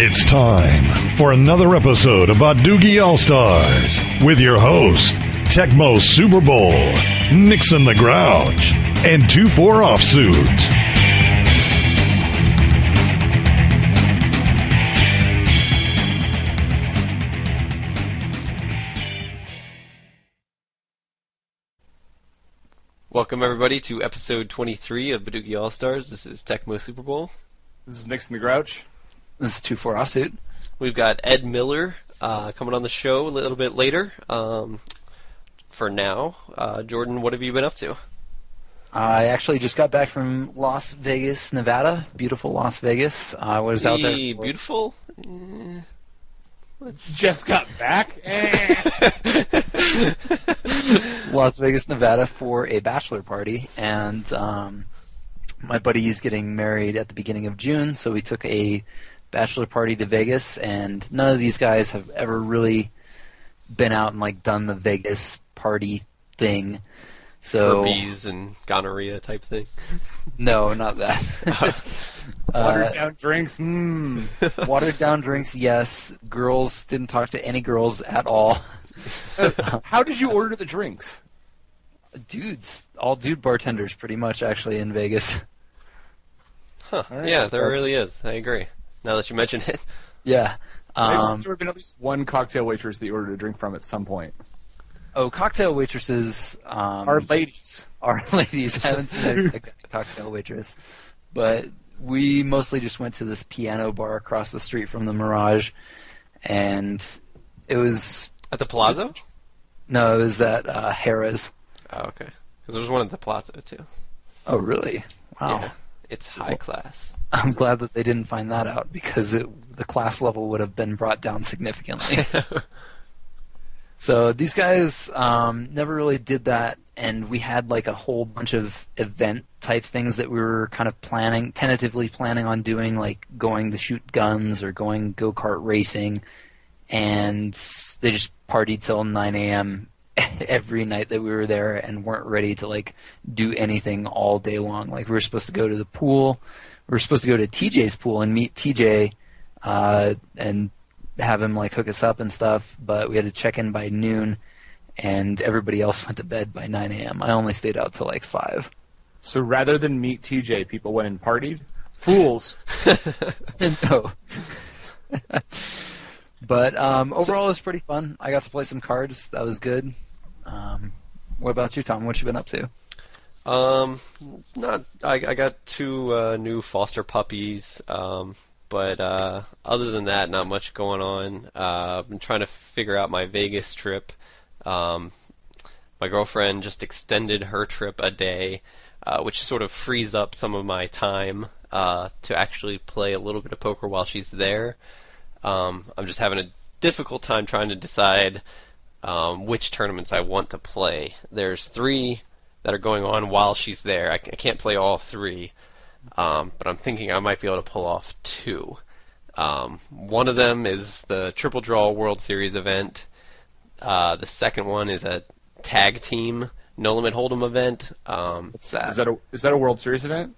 It's time for another episode about Doogie All Stars with your host, Tecmo Super Bowl, Nixon the Grouch, and 2 4 Offsuit. Welcome everybody to episode 23 of Badoogie All Stars. This is Tecmo Super Bowl. This is Nixon the Grouch. This is two four offsuit. We've got Ed Miller uh, coming on the show a little bit later. Um, for now, uh, Jordan, what have you been up to? I actually just got back from Las Vegas, Nevada. Beautiful Las Vegas. I was out there. The for- beautiful. Just got back. Eh. Las Vegas, Nevada for a bachelor party, and um, my is getting married at the beginning of June, so we took a bachelor party to Vegas, and none of these guys have ever really been out and like done the Vegas party thing. So herpes and gonorrhea type thing. no, not that. Watered Uh, down drinks. Mmm. watered down drinks, yes. Girls didn't talk to any girls at all. How did you order the drinks? Dudes, all dude bartenders, pretty much actually in Vegas. Huh. All right. Yeah, there really is. I agree. Now that you mention it. Yeah. Um, there have been at least one cocktail waitress that you ordered a drink from at some point. oh, cocktail waitresses um, Our ladies. are ladies. I haven't seen a, a cocktail waitress, but we mostly just went to this piano bar across the street from the Mirage, and it was At the Palazzo? no, it was at uh, Harrah's. Oh, okay. Because there was one at the Palazzo, too. Oh, really? Wow. Yeah. It's high class. I'm glad that they didn't find that out because it, the class level would have been brought down significantly. so these guys um, never really did that, and we had like a whole bunch of event type things that we were kind of planning, tentatively planning on doing, like going to shoot guns or going go kart racing, and they just partied till 9 a.m. every night that we were there and weren't ready to like do anything all day long. Like we were supposed to go to the pool, we were supposed to go to TJ's pool and meet TJ, uh, and have him like hook us up and stuff. But we had to check in by noon, and everybody else went to bed by 9 a.m. I only stayed out till like five. So rather than meet TJ, people went and partied. Fools. no. but um, overall, it was pretty fun. I got to play some cards. That was good. Um, what about you, Tom? What you been up to? Um, not. I, I got two uh, new foster puppies. Um, but uh, other than that, not much going on. Uh, I've been trying to figure out my Vegas trip. Um, my girlfriend just extended her trip a day, uh, which sort of frees up some of my time uh, to actually play a little bit of poker while she's there. Um, I'm just having a difficult time trying to decide um, which tournaments I want to play. There's three that are going on while she's there. I, c- I can't play all three, um, but I'm thinking I might be able to pull off two. Um, one of them is the Triple Draw World Series event. Uh, the second one is a tag team no limit hold'em event. Um, What's that? Is that a is that a World Series event?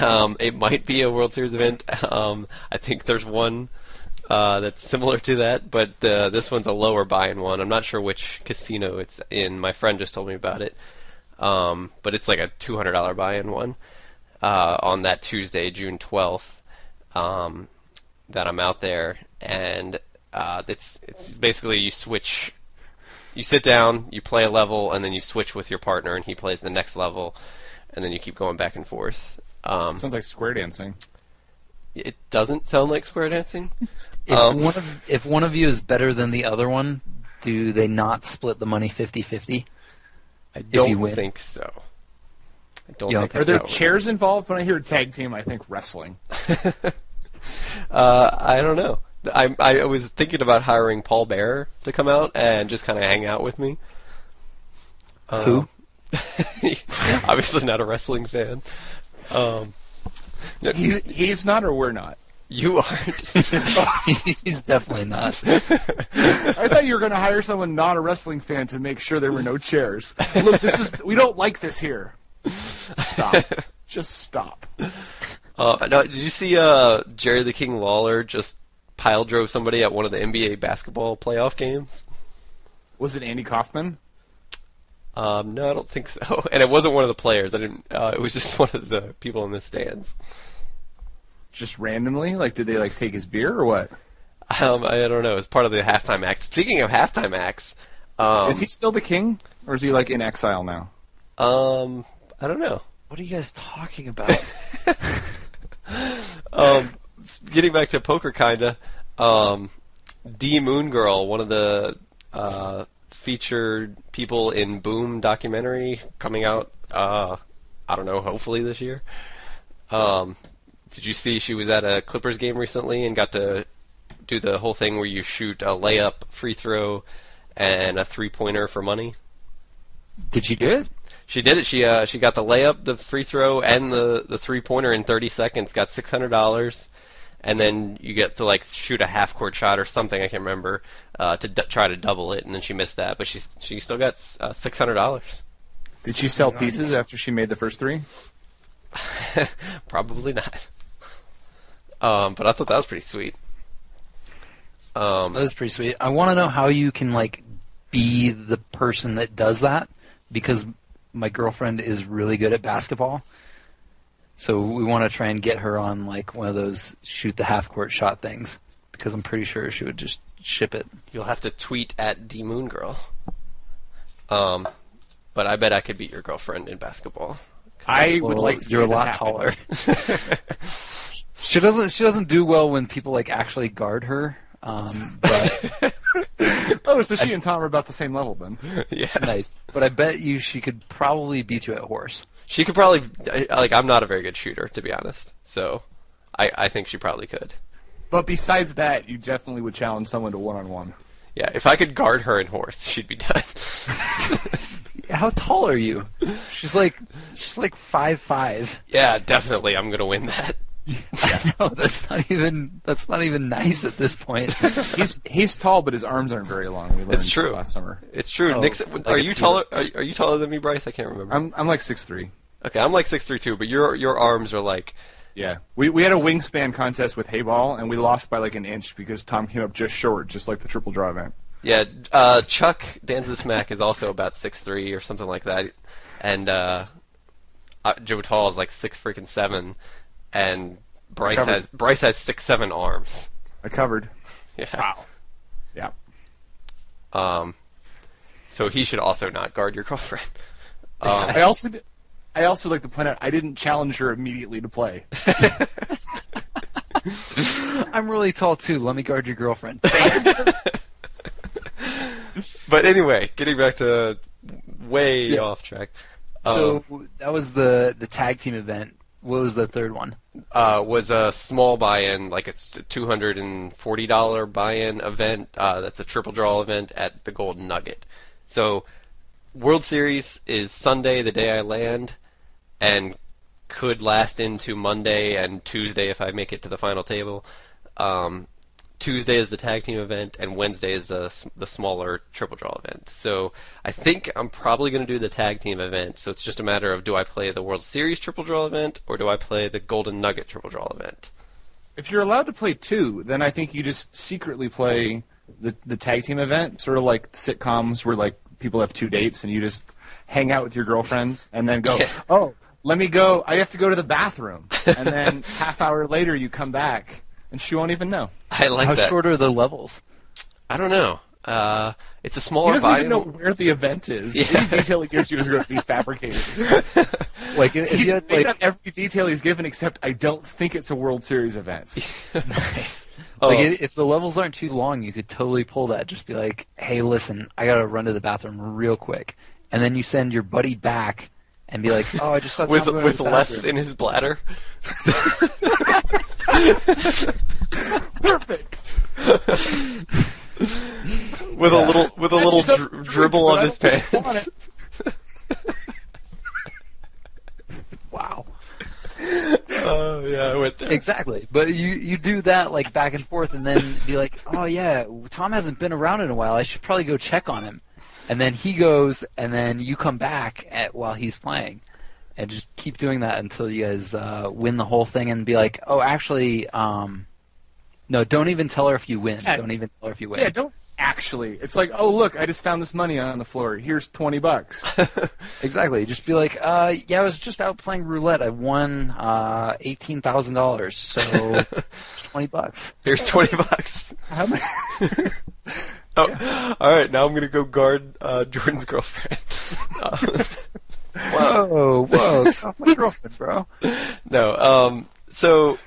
um, it might be a World Series event. Um, I think there's one uh, that's similar to that, but uh, this one's a lower buy-in one. I'm not sure which casino it's in. My friend just told me about it, um, but it's like a $200 buy-in one uh, on that Tuesday, June 12th, um, that I'm out there, and uh, it's it's basically you switch. You sit down, you play a level, and then you switch with your partner, and he plays the next level, and then you keep going back and forth. Um, Sounds like square dancing. it doesn't sound like square dancing. If Um, one of if one of you is better than the other one, do they not split the money 50-50? I don't win. think so. I don't don't think think Are there that's how it chairs involved? When I hear tag team, I think wrestling. Uh, I don't know. I I was thinking about hiring Paul Bearer to come out and just kind of hang out with me. Who? Um, obviously not a wrestling fan. Um, no, He's, he's not, or we're not. You aren't. He's definitely not. I thought you were going to hire someone not a wrestling fan to make sure there were no chairs. Look, this is we don't like this here. Stop. Just stop. Uh, no, did you see uh, Jerry the King Lawler just pile drove somebody at one of the NBA basketball playoff games. Was it Andy Kaufman? Um, no, I don't think so. And it wasn't one of the players. I didn't. Uh, it was just one of the people in the stands. Just randomly? Like, did they like take his beer or what? Um, I don't know. It's part of the halftime act. Speaking of halftime acts, um, is he still the king, or is he like in exile now? Um, I don't know. What are you guys talking about? um, getting back to poker, kinda. Um, D Moon Girl, one of the uh, featured people in Boom documentary coming out. Uh, I don't know. Hopefully this year. Um, did you see she was at a Clippers game recently and got to do the whole thing where you shoot a layup, free throw, and a three pointer for money? Did she do it? She did it. She uh, she got the layup, the free throw, and the the three pointer in 30 seconds. Got six hundred dollars, and then you get to like shoot a half court shot or something. I can't remember uh, to d- try to double it, and then she missed that, but she she still got uh, six hundred dollars. Did she sell pieces after she made the first three? Probably not. Um, but I thought that was pretty sweet. Um, That was pretty sweet. I want to know how you can like be the person that does that because my girlfriend is really good at basketball. So we want to try and get her on like one of those shoot the half court shot things because I'm pretty sure she would just ship it. you'll have to tweet at D Moon Girl. Um, but I bet I could beat your girlfriend in basketball. I would like to you're a see this lot happen. taller. she doesn't she doesn't do well when people like actually guard her. Um, but Oh, so she and Tom are about the same level then. yeah, nice. But I bet you she could probably beat you at horse. she could probably like. I'm not a very good shooter, to be honest. So, I I think she probably could. But besides that, you definitely would challenge someone to one on one. Yeah, if I could guard her in horse, she'd be done. How tall are you? She's like she's like five five. yeah, definitely, I'm gonna win that. I know that's not even that's not even nice at this point. He's he's tall, but his arms aren't very long. We learned It's true. last summer. It's true. Oh, Nixon, like are you taller? Are, are you taller than me, Bryce? I can't remember. I'm I'm like six three. okay, I'm like six, six three two, but your your arms are like Yeah, we we had a wingspan contest with Hayball, and we lost by like an inch because Tom came up just short, just like the triple draw event. yeah. Uh, Chuck Danzasmack is also about six three or something like that, and uh, uh, Joe Tall is like six freaking seven, and Bryce has Bryce has six seven arms. I covered. Yeah. Yeah. Um, so he should also not guard your girlfriend. Um, I also did- I also like to point out I didn't challenge her immediately to play. I'm really tall too. Let me guard your girlfriend. but anyway, getting back to way Yeah. off track. So Um, that was the the tag team event. What was the third one? uh, was a small buy-in, like it's a two hundred and forty dollar buy-in event. Uh, that's a triple draw event at the Golden Nugget. So, World Series is Sunday, the day I land, and could last into Monday and Tuesday if I make it to the final table. Um, Tuesday is the tag team event, and Wednesday is the, the smaller triple draw event. So I think I'm probably going to do the tag team event. So it's just a matter of do I play the World Series triple draw event or do I play the Golden Nugget triple draw event? If you're allowed to play two, then I think you just secretly play the the tag team event, sort of like sitcoms where like people have two dates and you just hang out with your girlfriend and then go, Yeah. oh, let me go. I have to go to the bathroom, and then half hour later you come back and she won't even know. I like How that. short are the levels? I don't know. Uh, it's a smaller. He doesn't even know where the event is. Yeah. Any detail he gives you is going to be fabricated. Like if He's had made like up every detail he's given, except I don't think it's a World Series event. nice. Oh. Like if, if the levels aren't too long, you could totally pull that. Just be like, "Hey, listen, I gotta run to the bathroom real quick," and then you send your buddy back and be like, "Oh, I just saw with to with less bathroom." in his bladder. Perfect. With a little with a Set little dri- dribble but on his don't pants. you want it. Wow. Oh yeah, I went there. Exactly. But you you do that like back and forth, and then be like, "Oh yeah, Tom hasn't been around in a while. I should probably go check on him." And then he goes, and then you come back at while he's playing, and just keep doing that until you guys uh, win the whole thing, and be like, "Oh, actually, um, No, don't even tell her if you win. Yeah. Don't even tell her if you win. Yeah, don't actually. It's like, oh look, I just found this money on the floor. Here's twenty bucks. Exactly. Just be like, uh, yeah, I was just out playing roulette. I won uh, eighteen thousand dollars, so twenty bucks. Here's twenty bucks. How many? Oh, all right. Now I'm gonna go guard uh, Jordan's girlfriend. Whoa, whoa, get off my girlfriend, bro. no. Um. So,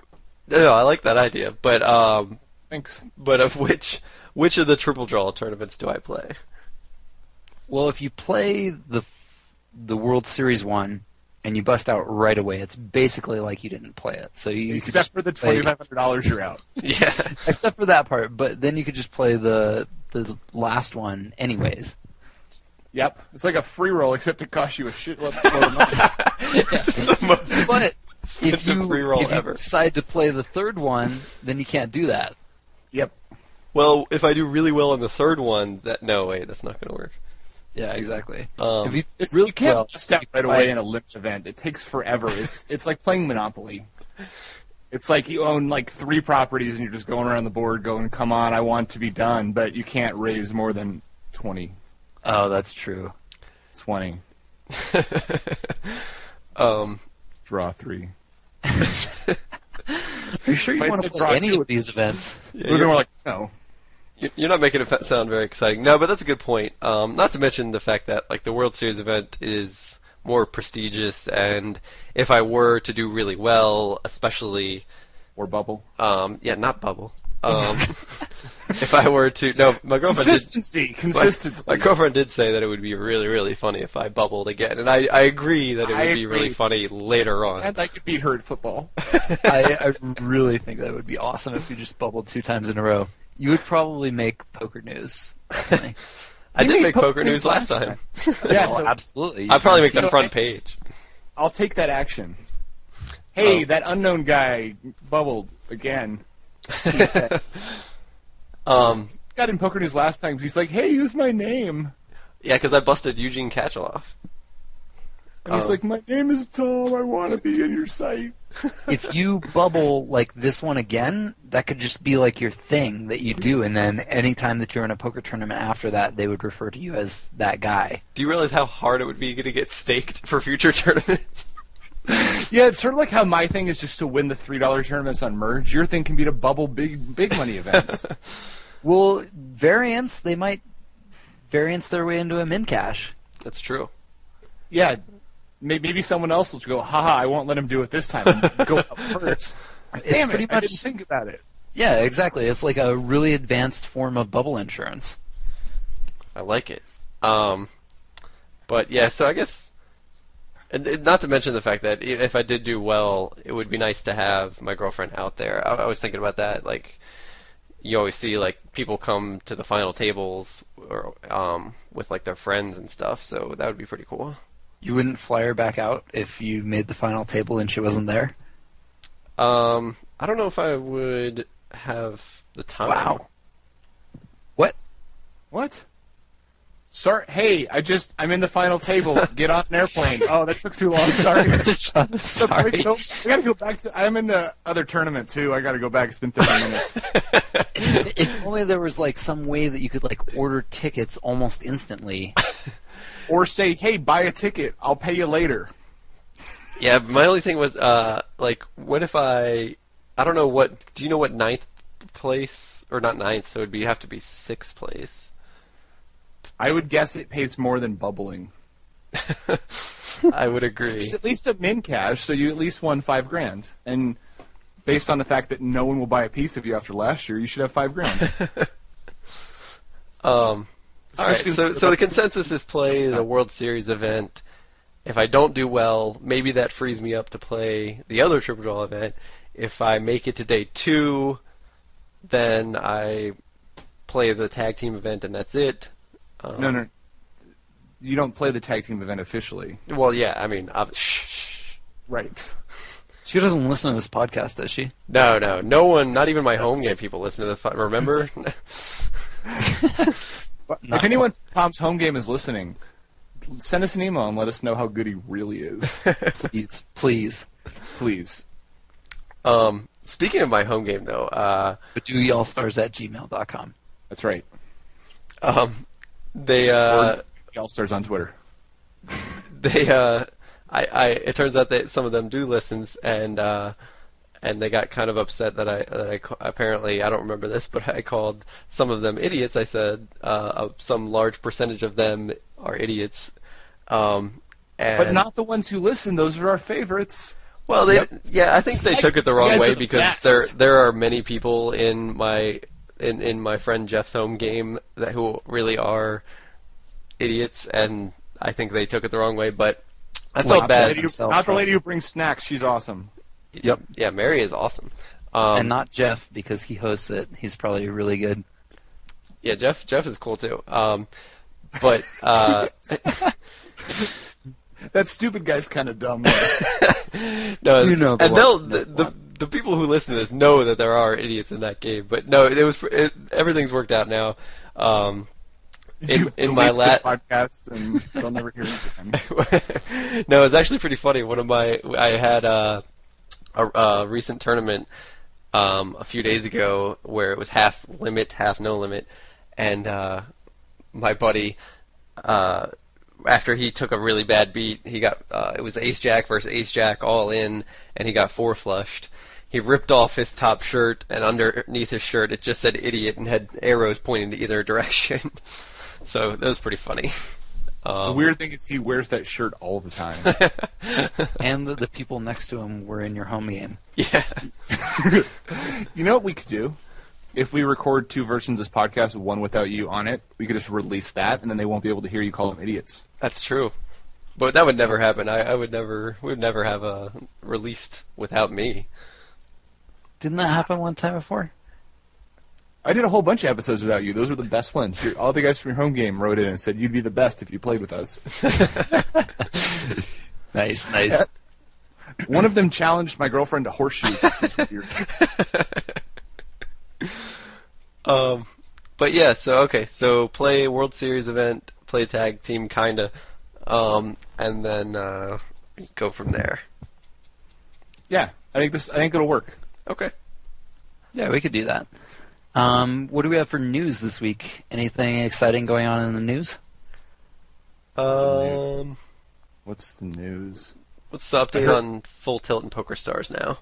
no, I like that idea, but um, Thanks. but of which which of the triple draw tournaments do I play? Well, if you play the the World Series one and you bust out right away, it's basically like you didn't play it. So you Except for the play- twenty five hundred dollars, you're out. Yeah. except for that part. But then you could just play the the last one anyways. Yep, it's like a free roll, except it costs you a shitload of money. the most But if you, free roll if you ever. decide to play the third one, then you can't do that. yep. Well, if I do really well on the third one, that no wait, that's not gonna work. Yeah, exactly. Um, if you It's, really you can't well, bust out right away in a limit event. It takes forever. It's it's like playing Monopoly. It's like you own like three properties and you're just going around the board going, "Come on, I want to be done," but you can't raise more than 20. Oh, that's true. 20. um, Draw three. Are you sure If you I want to said play draw any two- of these events? yeah, We're you're, more like, no. you- you're not making it fa- sound very exciting. No, but that's a good point. Um, not to mention the fact that like the World Series event is more prestigious, and if I were to do really well, especially Or bubble. um, yeah, not bubble. Um, if I were to no, my girlfriend did Consistency. Consistency. My, my girlfriend did say that it would be really, really funny if I bubbled again, and I, I agree that it I would be really funny later on. And I could beat her at football. I, I really think that would be awesome if you just bubbled two times in a row. You would probably make poker news. I You did make poker poker news news last last time. yeah, Oh, so absolutely. I'd probably make the So- front page. I'll take that action. Hey, Oh. that unknown guy bubbled again. He said. Um, got in poker news last time. he's like, "Hey, use my name," yeah, because I busted Eugene Katchalov. and he's Oh. like, "My name is Tom. I want to be in your site." if you bubble like this one again, that could just be like your thing that you do, and then anytime that you're in a poker tournament after that, they would refer to you as that guy. Do you realize how hard it would be to get staked for future tournaments? Yeah, it's sort of like how my thing is just to win the three dollar tournaments on Merge. Your thing can be to bubble big, big money events. Well, variants they might variance their way into a min cash. That's true. yeah, may- maybe someone else will go, "Haha, I won't let him do it this time." Go up first. It's Damn pretty it! I much didn't think about it. yeah, exactly. It's like a really advanced form of bubble insurance. I like it. Um, but yeah, so I guess, and, and not to mention the fact that if I did do well, it would be nice to have my girlfriend out there. I, I was thinking about that. Like, you always see like people come to the final tables or um with like their friends and stuff. So that would be pretty cool. You wouldn't fly her back out if you made the final table and she wasn't there. Um, I don't know if I would have the time. Wow. What? What? Sorry. Hey, I just I'm in the final table. Get on an airplane. Oh, that took too long. Sorry. Sorry. Nope. I gotta go back to. I'm in the other tournament too. I gotta go back. It's been 30 minutes. if only there was like some way that you could like order tickets almost instantly. Or say, hey, buy a ticket. I'll pay you later. Yeah, my only thing was uh like what if I I don't know what do you know what ninth place or not ninth, so it would be have to be sixth place. I would guess it pays more than bubbling. I would agree. It's at least a min cash, so you at least won five grand. And based on the fact that no one will buy a piece of you after last year, you should have five grand. Um all right, so so the consensus is play the World Series event. If I don't do well, maybe that frees me up to play the other triple draw event. If I make it to day two, then I play the tag team event and that's it. Um, no, no. You don't play the tag team event officially. Well, yeah, I mean, i shh, shh. Right. She doesn't listen to this podcast, does she? No, no, no one, not even my home game people listen to this. po- Remember? If anyone Tom's home game is listening, send us an email and let us know how good he really is. Please, please. Please. um, speaking of my home game, though, uh, Badoogiallstars at gmail.com. That's right. um, they uh, All stars on Twitter. they uh, I, I it turns out that some of them do listens and uh, and they got kind of upset that I that I apparently I don't remember this but I called some of them idiots. I said uh, some large percentage of them are idiots. Um, and But not the ones who listen. Those are our favorites. well, they Yep. yeah I think they Like, took it the wrong way the because best. there there are many people in my in in my friend Jeff's home game that who really are idiots and I think they took it the wrong way. But I felt Not bad. lady who, not the lady who brings snacks. She's awesome. Yep. Yeah, Mary is awesome. Um, and not Jeff because he hosts it. He's probably really good. yeah, Jeff Jeff is cool too. Um, but uh, That stupid guy's kind of dumb. no, You know the and one, they'll the the, the people who listen to this know that there are idiots in that game. But no, it was it, everything's worked out now. Um, in in my last podcast and they'll never hear it again. no, it's actually pretty funny. One of my I had uh, a, a recent tournament um, a few days ago where it was half limit, half no limit, and uh, my buddy, uh, after he took a really bad beat, he got uh, it was Ace Jack versus Ace Jack all in, and he got four flushed. He ripped off his top shirt, and underneath his shirt it just said "idiot" and had arrows pointing to either direction. so that was pretty funny. The Um, weird thing is he wears that shirt all the time. And the, the people next to him were in your home game. Yeah. you know what we could do? If we record two versions of this podcast, one without you on it, we could just release that, and then they won't be able to hear you call them idiots. That's true. But that would never happen. I, I would never we would never have a released without me. Didn't that happen one time before? I did a whole bunch of episodes without you. Those were the best ones. Your- All the guys from your home game wrote in and said you'd be the best if you played with us. Nice, nice. Yeah. One of them challenged my girlfriend to horseshoes, which was weird. Um but yeah, so okay, so play World Series event, play tag team kinda. Um and then uh go from there. Yeah, I think this. I think it'll work. Okay. Yeah, we could do that. Um, what do we have for news this week? Anything exciting going on in the news? Um What's the news? what's the update on Full Tilt and Poker Stars now?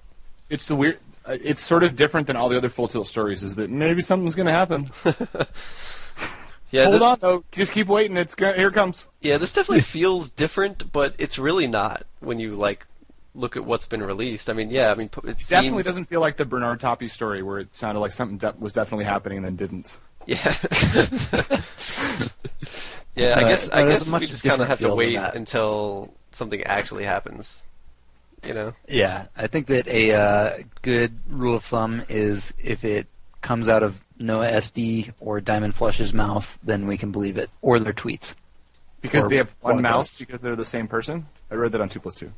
It's the weird. uh, It's sort of different than all the other full tilt stories. Is that maybe something's going to happen? Yeah, Hold this, on, though. Just keep waiting. It's go- here it comes. Yeah, this definitely feels different, but it's really not when you like look at what's been released. I mean, yeah, I mean, it, It definitely seems- doesn't feel like the Bernard Tapie story where it sounded like something de- was definitely happening and then didn't. Yeah. yeah, I Uh, guess I no, there's guess much we just kind of have to wait until something actually happens. You know? Yeah, I think that a uh, good rule of thumb is if it comes out of Noah SD or Diamond Flush's mouth, then we can believe it, or their tweets. Because Or they have one blog mouse posts. because they're the same person? I read that on 2 plus 2.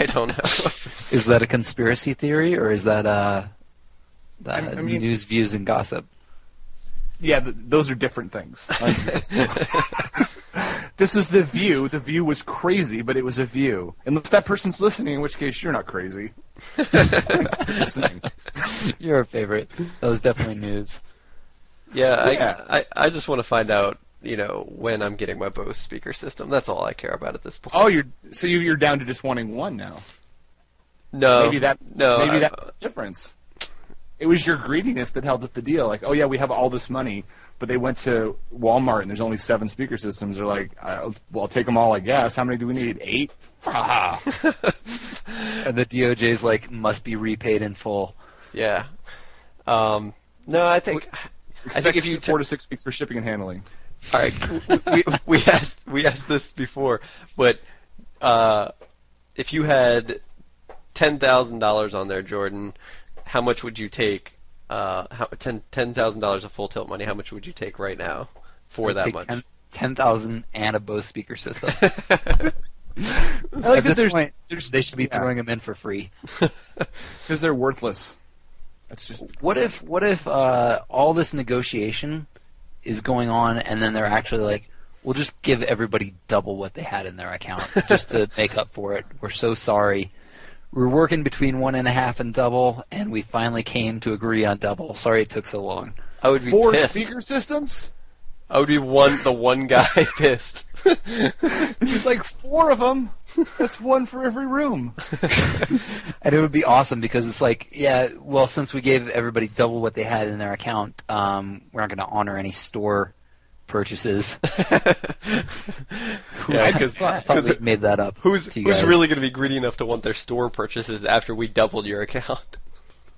I don't know. Is that a conspiracy theory, or is that uh, uh, I- I mean- news, views, and gossip? Yeah, th- those are different things. on 2 plus 2. this is The View. The View was crazy, but it was a view. Unless that person's listening, in which case you're not crazy. listening. You're a favorite. That was definitely news. yeah, Yeah. I, I I just want to find out, you know, when I'm getting my Bose speaker system. That's all I care about at this point. Oh, you're so you- you're down to just wanting one now. no, maybe that no, maybe I- that's the difference. It was your greediness that held up the deal. Like, oh yeah, we have all this money, but they went to Walmart and there's only seven speaker systems. They're like, I'll, well, I'll take them all, I guess. How many do we need? Eight. And the DOJ's like must be repaid in full. yeah. Um, no, I think I think if you four to six weeks for shipping and handling. All right, we, we asked we asked this before, but uh, if you had ten thousand dollars on there, Jordan, how much would you take? Uh, how, ten ten thousand dollars of full tilt money. How much would you take right now for I'd that take much? 10 10,000 and a Bose speaker system. I like At this there's, point, there's they should be yeah, throwing them in for free. because they're worthless. That's just What if what if uh, all this negotiation is going on and then they're actually like, we'll just give everybody double what they had in their account just to make up for it. We're so sorry. We're working between one and a half and double, and we finally came to agree on double. Sorry it took so long. I would be Four pissed. speaker systems? I would be one the one guy pissed. He's like four of them. That's one for every room. And it would be awesome because it's like, yeah, well, since we gave everybody double what they had in their account, um, we're not going to honor any store purchases. yeah, because thought, I thought we made that up. who's to you who's guys. really going to be greedy enough to want their store purchases after we doubled your account?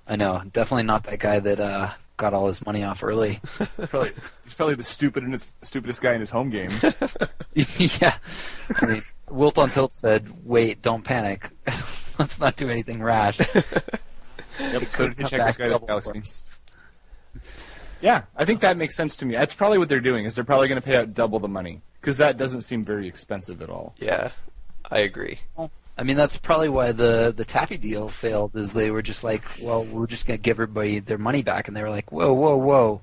I know, definitely not that guy that uh, got all his money off early. He's probably, he's probably the stupidest, stupidest guy in his home game. yeah, I mean, Wilt on Tilt said, "Wait, don't panic. Let's not do anything rash." Yep, so did come Hitchhiker's back Guide double Galaxy. for. Yeah, I think that makes sense to me. That's probably what they're doing. Is they're probably going to pay out double the money because that doesn't seem very expensive at all. Yeah, I agree. I mean, that's probably why the the Tapie deal failed. Is they were just like, "Well, we're just going to give everybody their money back," and they were like, "Whoa, whoa, whoa!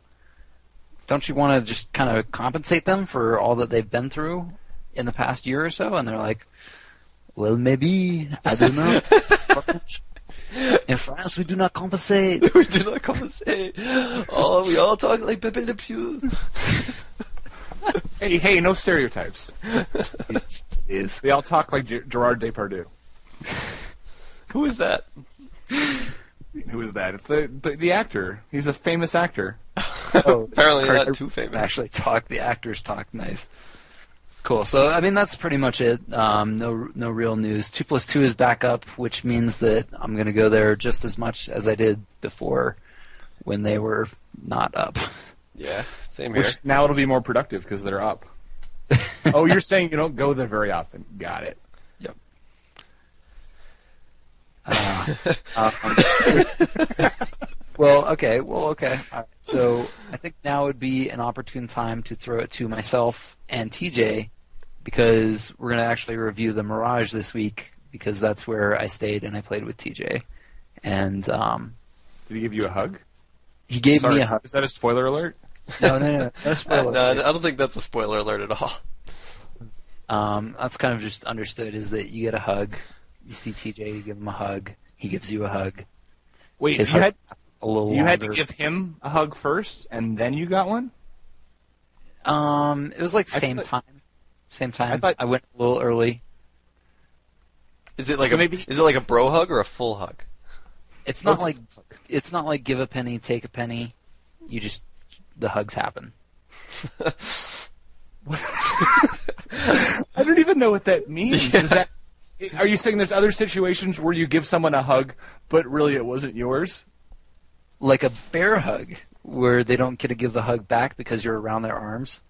Don't you want to just kind of compensate them for all that they've been through in the past year or so?" And they're like, "Well, maybe I don't know." In France, we do not compensate. we do not compensate. Oh, we all talk like Pepe Le Pew. Hey, hey, no stereotypes. It's- it's- They all talk like Ger- Gerard Depardieu. Who is that? Who is that? It's the, the the actor. He's a famous actor. oh, Apparently not too famous. Actually, talk. The actors talk nice. Cool. So, I mean, that's pretty much it. Um, no, no real news. Two plus two is back up, which means that I'm going to go there just as much as I did before, when they were not up. Yeah, same here. Which now it'll be more productive because they're up. oh, you're saying you don't go there very often. Got it. Yep. Uh, um, well, okay. Well, okay. All right. So I think now would be an opportune time to throw it to myself and TJ because we're going to actually review the Mirage this week because that's where I stayed and I played with TJ. And um, Did he give you a hug? he gave Sorry, me a hug. Is that a spoiler alert? No, no, no. No spoiler. no, I don't think that's a spoiler alert at all. Um, that's kind of just understood is that you get a hug. You see TJ, you give him a hug. He gives you a hug. Wait, His you hug had a little you had to give him a hug first, and then you got one. Um, it was like I same thought- time. Same time. I thought- I went a little early. Is it like So a maybe- is it like a bro hug or a full hug? It's not like it's not like give a penny, take a penny. You just the hugs happen. I don't even know what that means. Is that? Are you saying there's other situations where you give someone a hug, but really it wasn't yours? Like a bear hug, where they don't get to give the hug back because you're around their arms.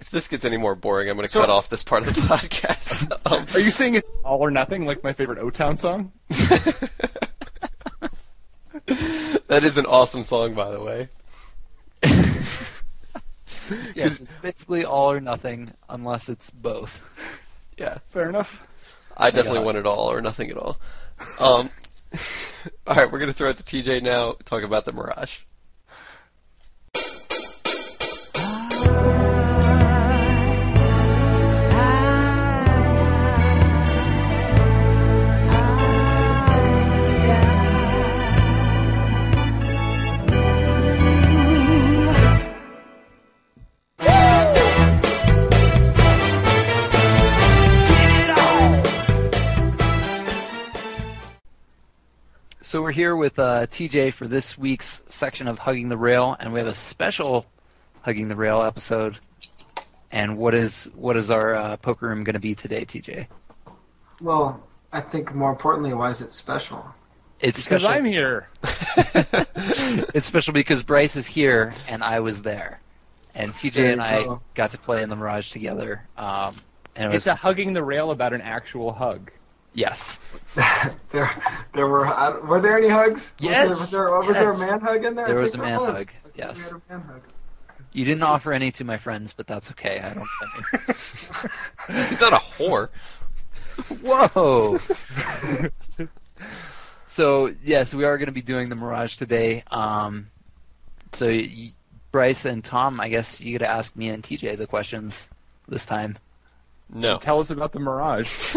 If this gets any more boring, I'm going to So- cut off this part of the podcast. Um, Are you saying it's all or nothing, like my favorite O Town song? that is an awesome song, by the way. Yes, it's basically all or nothing, unless it's both. Yeah, Fair enough. I definitely God. want it all or nothing at all. Um, all right, we're going to throw it to TJ now. Talk about the Mirage. So we're here with uh, TJ for this week's section of Hugging the Rail, and we have a special Hugging the Rail episode. And what is what is our uh, poker room going to be today, TJ? Well, I think more importantly, why is it special? It's Because special. I'm here. it's special because Bryce is here and I was there, and TJ There and you I go. got to play in the Mirage together. Um, and it was It's a hugging the rail about an actual hug. Yes, There, there were. I, were there any hugs? Yes, Was there, was there, was yes. there a man hug in there? There I was a man was. hug, yes. We had a man hug. you didn't offer any to my friends, but that's okay. I don't blame He's not a whore. Whoa. so yes, we are going to be doing the Mirage today. Um, so y Bryce and Tom, I guess you got to ask me and TJ the questions this time. No. Tell us about the Mirage.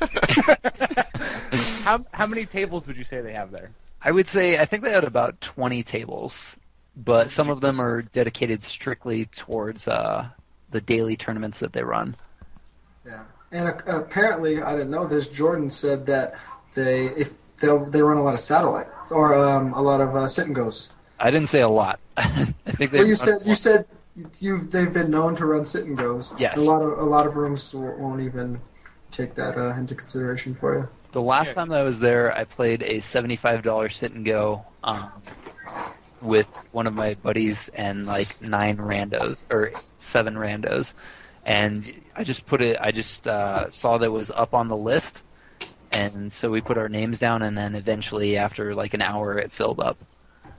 how how many tables would you say they have there? I would say I think they had about 20 tables, but some of them are dedicated strictly towards uh, the daily tournaments that they run. Yeah, and uh, apparently, I didn't know this. Jordan said that they if they they run a lot of satellite or um, a lot of uh, sit and goes. I didn't say a lot. I think they. Well, you said you said you've they've been known to run sit and goes. Yes. A lot of a lot of rooms won't even take that uh, into consideration for you. The last time that I was there, I played a seventy-five dollar sit and go um, with one of my buddies and like nine randos or seven randos, and I just put it. I just uh, saw that it was up on the list, and so we put our names down, and then eventually, after like an hour, it filled up.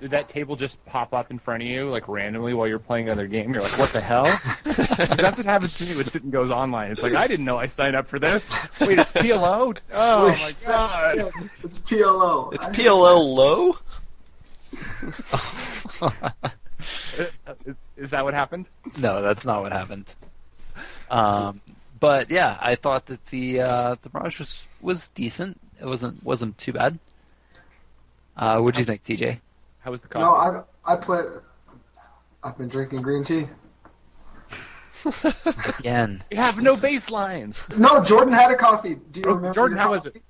Did that table just pop up in front of you like randomly while you're playing another game? You're like, what the hell? That's what happens to me with Sit and Goes Online. It's like I didn't know I signed up for this. Wait, it's PLO. Oh my god. Yeah, it's, it's PLO. It's I- PLO low? Is, is that what happened? No, that's not what happened. Um, but yeah, I thought that the uh, the Mirage was, was decent. It wasn't wasn't too bad. Uh, what do you think, TJ? How was the coffee? No, I I play. I've been drinking green tea. Again, you have no baseline. No, Jordan had a coffee. Do you Oh, remember? Jordan, how was it?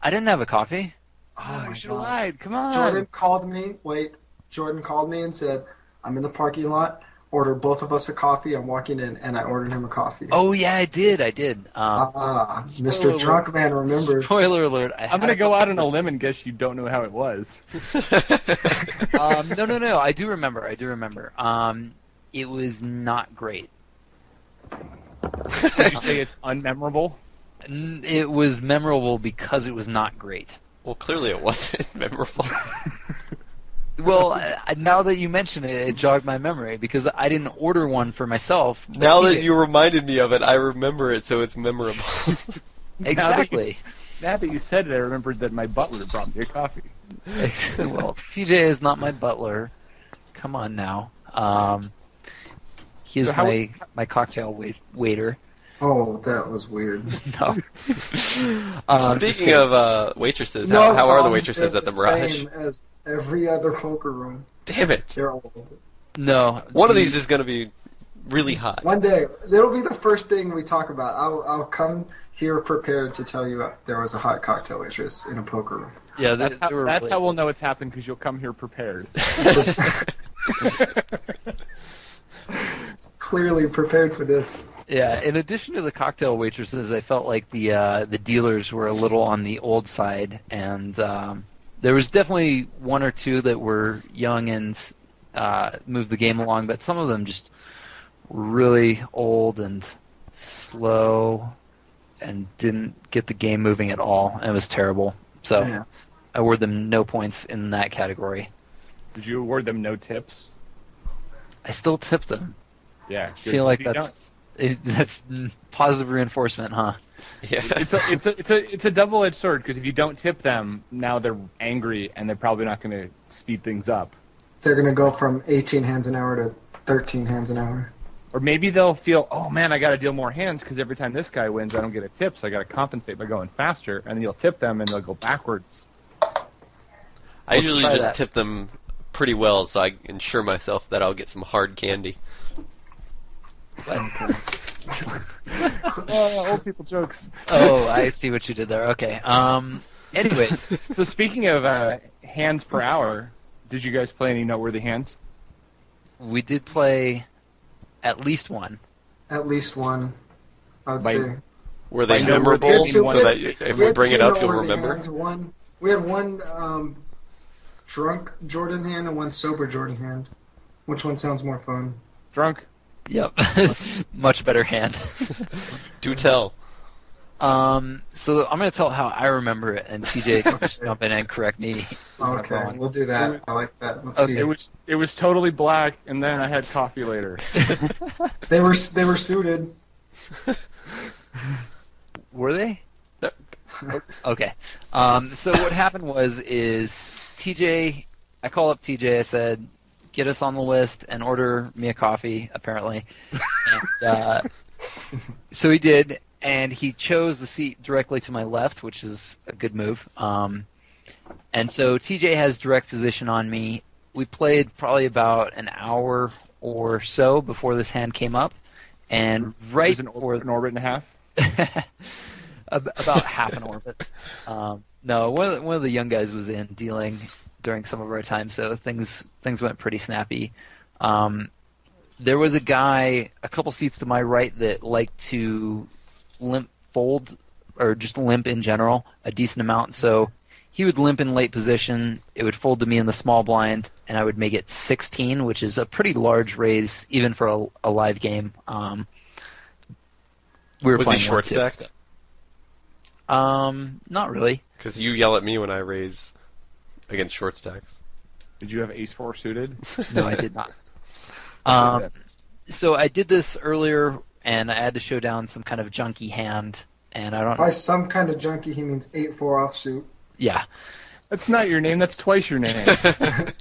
I didn't have a coffee. Ah, oh, my you should have lied. Come on. Jordan called me. Wait, Jordan called me and said, "I'm in the parking lot. Order both of us a coffee." I'm walking in, and I ordered him a coffee. Oh yeah, I did. I did. Um, Ah, Mr. alert. Drunk Man, remember? spoiler alert. I I'm gonna go out on a limb and guess you don't know how it was. um, no, no, no. I do remember. I do remember. Um, it was not great. Did you say it's unmemorable? It was memorable because it was not great. Well, clearly it wasn't memorable. Well, I, I- now that you mention it, it jogged my memory because I didn't order one for myself. now that you reminded me of it, I remember it, so it's memorable. exactly. Now that you said it, I remembered that my butler brought me a coffee. well, TJ is not my butler. Come on now. Um, he's So how- my my cocktail wait, waiter. Oh, that was weird. No. um, Speaking of uh, waitresses, how, how are the waitresses at the Mirage? Same as every other poker room. Damn it! They're all old. no, One of these is going to be really hot. One day, it'll be the first thing we talk about. I'll I'll come here prepared to tell you there was a hot cocktail waitress in a poker room. Yeah, they, That's how, that's really- how we'll know it's happened because you'll come here prepared. Clearly prepared for this. Yeah, in addition to the cocktail waitresses, I felt like the uh, the dealers were a little on the old side, and um, there was definitely one or two that were young and uh, moved the game along, but some of them just were really old and slow and didn't get the game moving at all. and It was terrible. So Yeah. I award them no points in that category. Did you award them no tips? I still tip them. Yeah. I good. feel like that's it, that's positive reinforcement, huh? Yeah. It's a it's a it's a it's a double edged sword because if you don't tip them, now they're angry and they're probably not going to speed things up. They're gonna go from 18 hands an hour to 13 hands an hour. Or maybe they'll feel, oh man, I got to deal more hands because every time this guy wins, I don't get a tip, so I got to compensate by going faster. And then you'll tip them, and they'll go backwards. I Let's usually just that. tip them pretty well, so I ensure myself that I'll get some hard candy. Oh, old people jokes. Oh, I see what you did there. Okay. Um. Anyways, So speaking of uh, hands per hour, did you guys play any noteworthy hands? we did play at least one. At least one, I would By- say. Were they By memorable we two- so we that if we we bring it up, you'll remember? hands. One, we had one um, drunk Jordan hand and one sober Jordan hand. Which one sounds more fun? Drunk? Yep. Much better hand. Do tell. Um. So I'm gonna tell how I remember it, and TJ can just jump in and correct me. Okay, wrong. we'll do that. I like that. Let's Okay. see. It was it was totally black, and then I had coffee later. They were they were suited. Were they? No. Okay. Um, so what happened was is TJ. I call up TJ. I said, "Get us on the list and order me a coffee." Apparently, and uh, so he did, and he chose the seat directly to my left, which is a good move. Um, and so TJ has direct position on me. We played probably about an hour or so before this hand came up, and right an, an orbit and a half. About half an orbit. Um, no, one of, the, one of the young guys was in dealing during some of our time, so things things went pretty snappy. Um, there was a guy a couple seats to my right that liked to limp fold or just limp in general a decent amount. So he would limp in late position. It would fold to me in the small blind, and I would make it 16, which is a pretty large raise even for a, a live game. Um, we were Was he playing short one, stacked? Um, not really. Because you yell at me when I raise against short stacks. Did you have ace four suited? No, I did not. Um, so I did this earlier, and I had to show down some kind of junky hand, and I don't. By some kind of junky, he means eight four offsuit. Yeah, That's not your name. That's twice your name.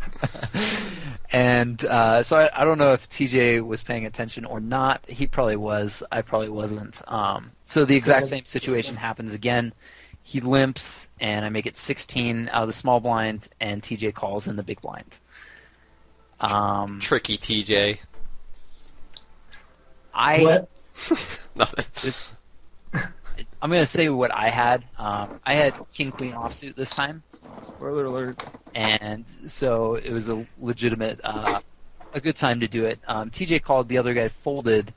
and uh, so I, I don't know if TJ was paying attention or not. He probably was. I probably wasn't. Um, so the exact same situation happens again. He limps, and I make it 16 out of the small blind, and TJ calls in the big blind. Um, Tricky TJ. I What? Nothing. It's, I'm gonna say what I had. Um, I had king queen offsuit this time, Spoiler alert. and so it was a legitimate, uh, a good time to do it. Um, TJ called, the other guy folded,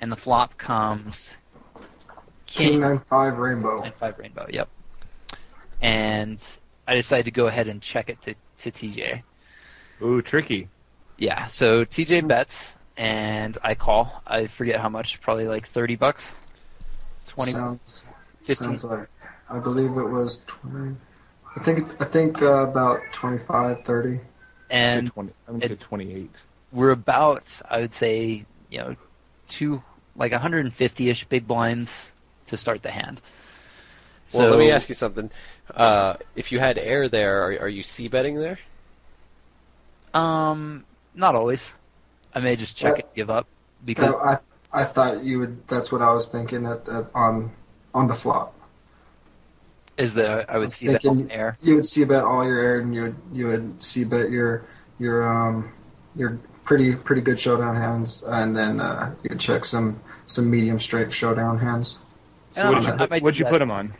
and the flop comes King king nine five rainbow. Nine Five rainbow. Yep. And I decided to go ahead and check it to to TJ. Ooh, tricky. Yeah. So TJ bets, and I call. I forget how much. Probably like thirty bucks. Twenty. Sounds, 15. sounds like. I believe it was twenty. I think I think uh, about 25, 30. And 20, I'm gonna say 28. we're about I would say you know two like 150ish big blinds to start the hand. So well, let me ask you something. Uh, if you had air there, are, are you c betting there? Um, not always. I may just check What? and give up because Uh, I I thought you would. That's what I was thinking at, at on on the flop. is that I would was see that thinking- on air. You would c bet all your air, and you would you would c bet your your um your pretty pretty good showdown hands, and then uh, you could check some some medium straight showdown hands. So what did you, put, what'd you put him on?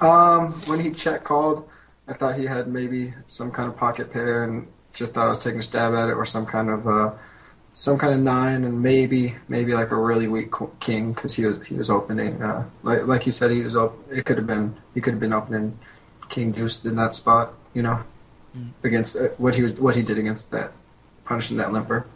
Um, when he check called, I thought he had maybe some kind of pocket pair, and just thought I was taking a stab at it, or some kind of uh, some kind of nine, and maybe maybe like a really weak king because he was he was opening uh, like like he said he was op- it could have been he could have been opening king deuce in that spot, you know, against uh, what he was what he did against that punishing that limper.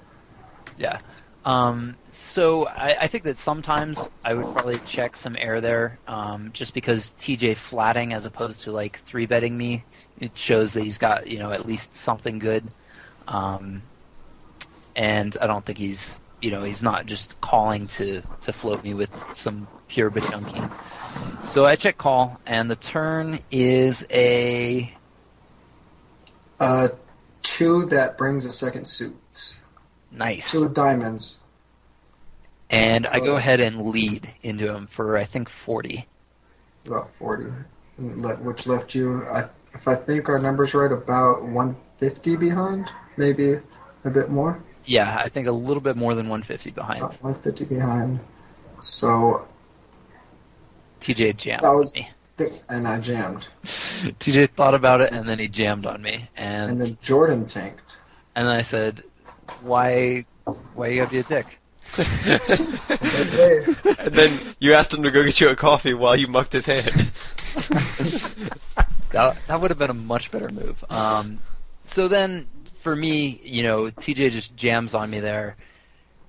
Yeah. Um, so I, I think that sometimes I would probably check some air there, um, just because TJ flatting as opposed to like three betting me, it shows that he's got you know at least something good, um, and I don't think he's you know he's not just calling to to float me with some pure bajunky. So I check call, and the turn is a Uh, two that brings a second suit, nice, two diamonds. and I go ahead and lead into him for I think forty. About 40, which left you, I, if I think our numbers right, about 150 behind, maybe a bit more. Yeah, I think a little bit more than 150 behind. About 150 behind. So, TJ jammed That was- me. th- and I jammed. TJ thought about it and then he jammed on me, and And then Jordan tanked. and then I said, "Why, why you gotta be a dick?" And then you asked him to go get you a coffee while you mucked his hand. That that would have been a much better move. Um, so then for me, you know, TJ just jams on me there,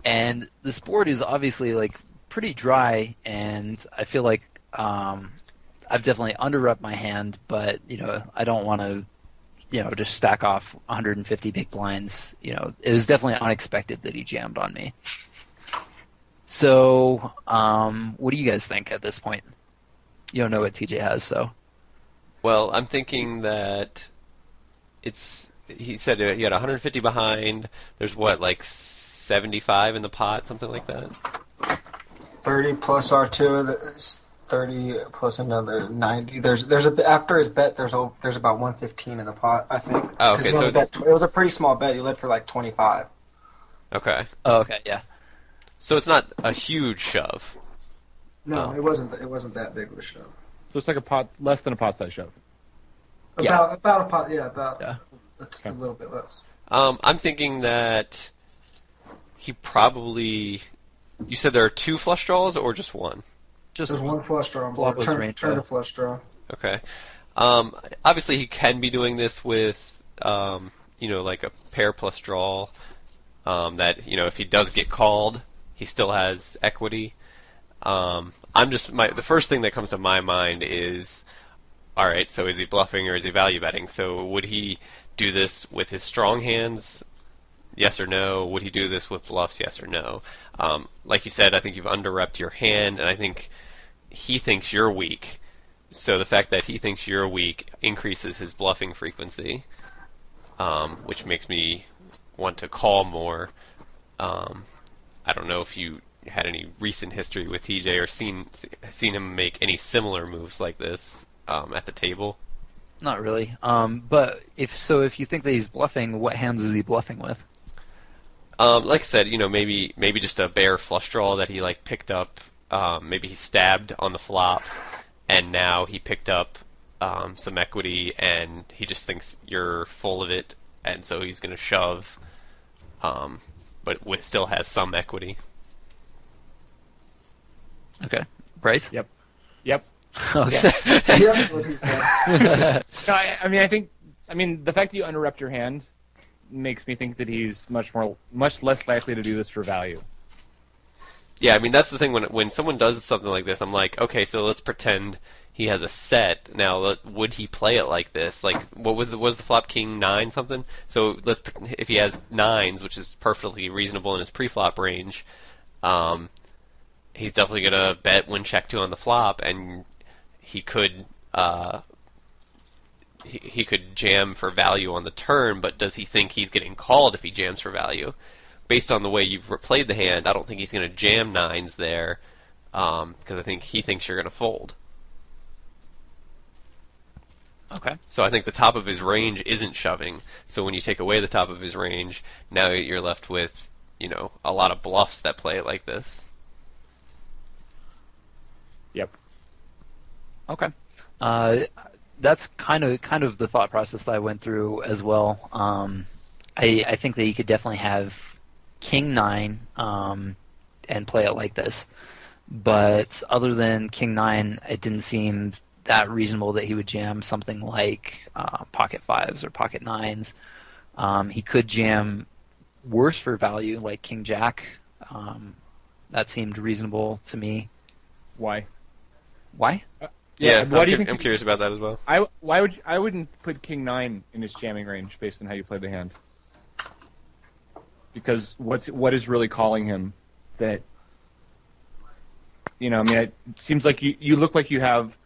and this board is obviously like pretty dry, and I feel like um, I've definitely underrep my hand, but you know, I don't want to, you know, just stack off 150 big blinds. You know, it was definitely unexpected that he jammed on me. So, um, what do you guys think at this point? You don't know what TJ has, so. Well, I'm thinking that it's. He said uh, he had 150 behind. There's what, like 75 in the pot, something like that. 30 plus R2. That's 30 plus another 90. There's there's a bit after his bet. There's a, there's about 115 in the pot. I think. Oh, 'Cause okay, so bet it was a pretty small bet. You led for like 25. Okay. Oh, okay, yeah. So it's not a huge shove. No, Oh. it wasn't. It wasn't that big of a shove. So it's like a pot, less than a pot size shove. Yeah. About about a pot. Yeah, about Yeah. a, t- a little bit less. Um, I'm thinking that he probably. You said there are two flush draws or just one? Just There's one flush draw on Flop board. Turn, range turn draw. to flush draw. Okay. Um, obviously, he can be doing this with, um, you know, like a pair plus draw. Um, that you know, if he does get called, he still has equity. Um, I'm just my the first thing that comes to my mind is, all right. So is he bluffing or is he value betting? So would he do this with his strong hands? Yes or no? Would he do this with bluffs? Yes or no? Um, like you said, I think you've underrepped your hand, and I think he thinks you're weak. So the fact that he thinks you're weak increases his bluffing frequency, um, which makes me want to call more. Um, I don't know if you had any recent history with TJ or seen seen him make any similar moves like this um, at the table. not really. Um, but if so, if you think that he's bluffing, what hands is he bluffing with? Um, like I said, you know, maybe maybe just a bare flush draw that he like picked up. Um, maybe he stabbed on the flop, and now he picked up um, some equity, and he just thinks you're full of it, and so he's going to shove, um, but with still has some equity. Okay, Bryce. Yep. Yep. okay. yeah, what he said. No, I, I mean, I think, I mean, the fact that you underrepped your hand makes me think that he's much more, much less likely to do this for value. Yeah, I mean that's the thing when when someone does something like this, I'm like, okay, so let's pretend he has a set. Now, would he play it like this? Like, what was the was the flop king nine something? So let's if he has nines, which is perfectly reasonable in his pre-flop range, um, he's definitely gonna bet when check two on the flop, and he could uh, he, he could jam for value on the turn. But does he think he's getting called if he jams for value? Based on the way you've played the hand, I don't think he's going to jam nines there because I think he thinks you're going to fold. okay. So I think the top of his range isn't shoving. So when you take away the top of his range, now you're left with you know a lot of bluffs that play it like this. Yep. Okay. Uh, that's kind of kind of the thought process that I went through as well. Um, I I think that you could definitely have King Nine um, and play it like this, but other than King Nine, it didn't seem that reasonable that he would jam something like uh, Pocket Fives or Pocket Nines. Um, he could jam worse for value, like King Jack. Um, that seemed reasonable to me. Why? Why? Yeah, why I'm, do you cu- think I'm curious about that as well. I why would I wouldn't put King Nine in his jamming range based on how you play the hand. Because what's what is really calling him that you know, I mean it seems like you, you look like you have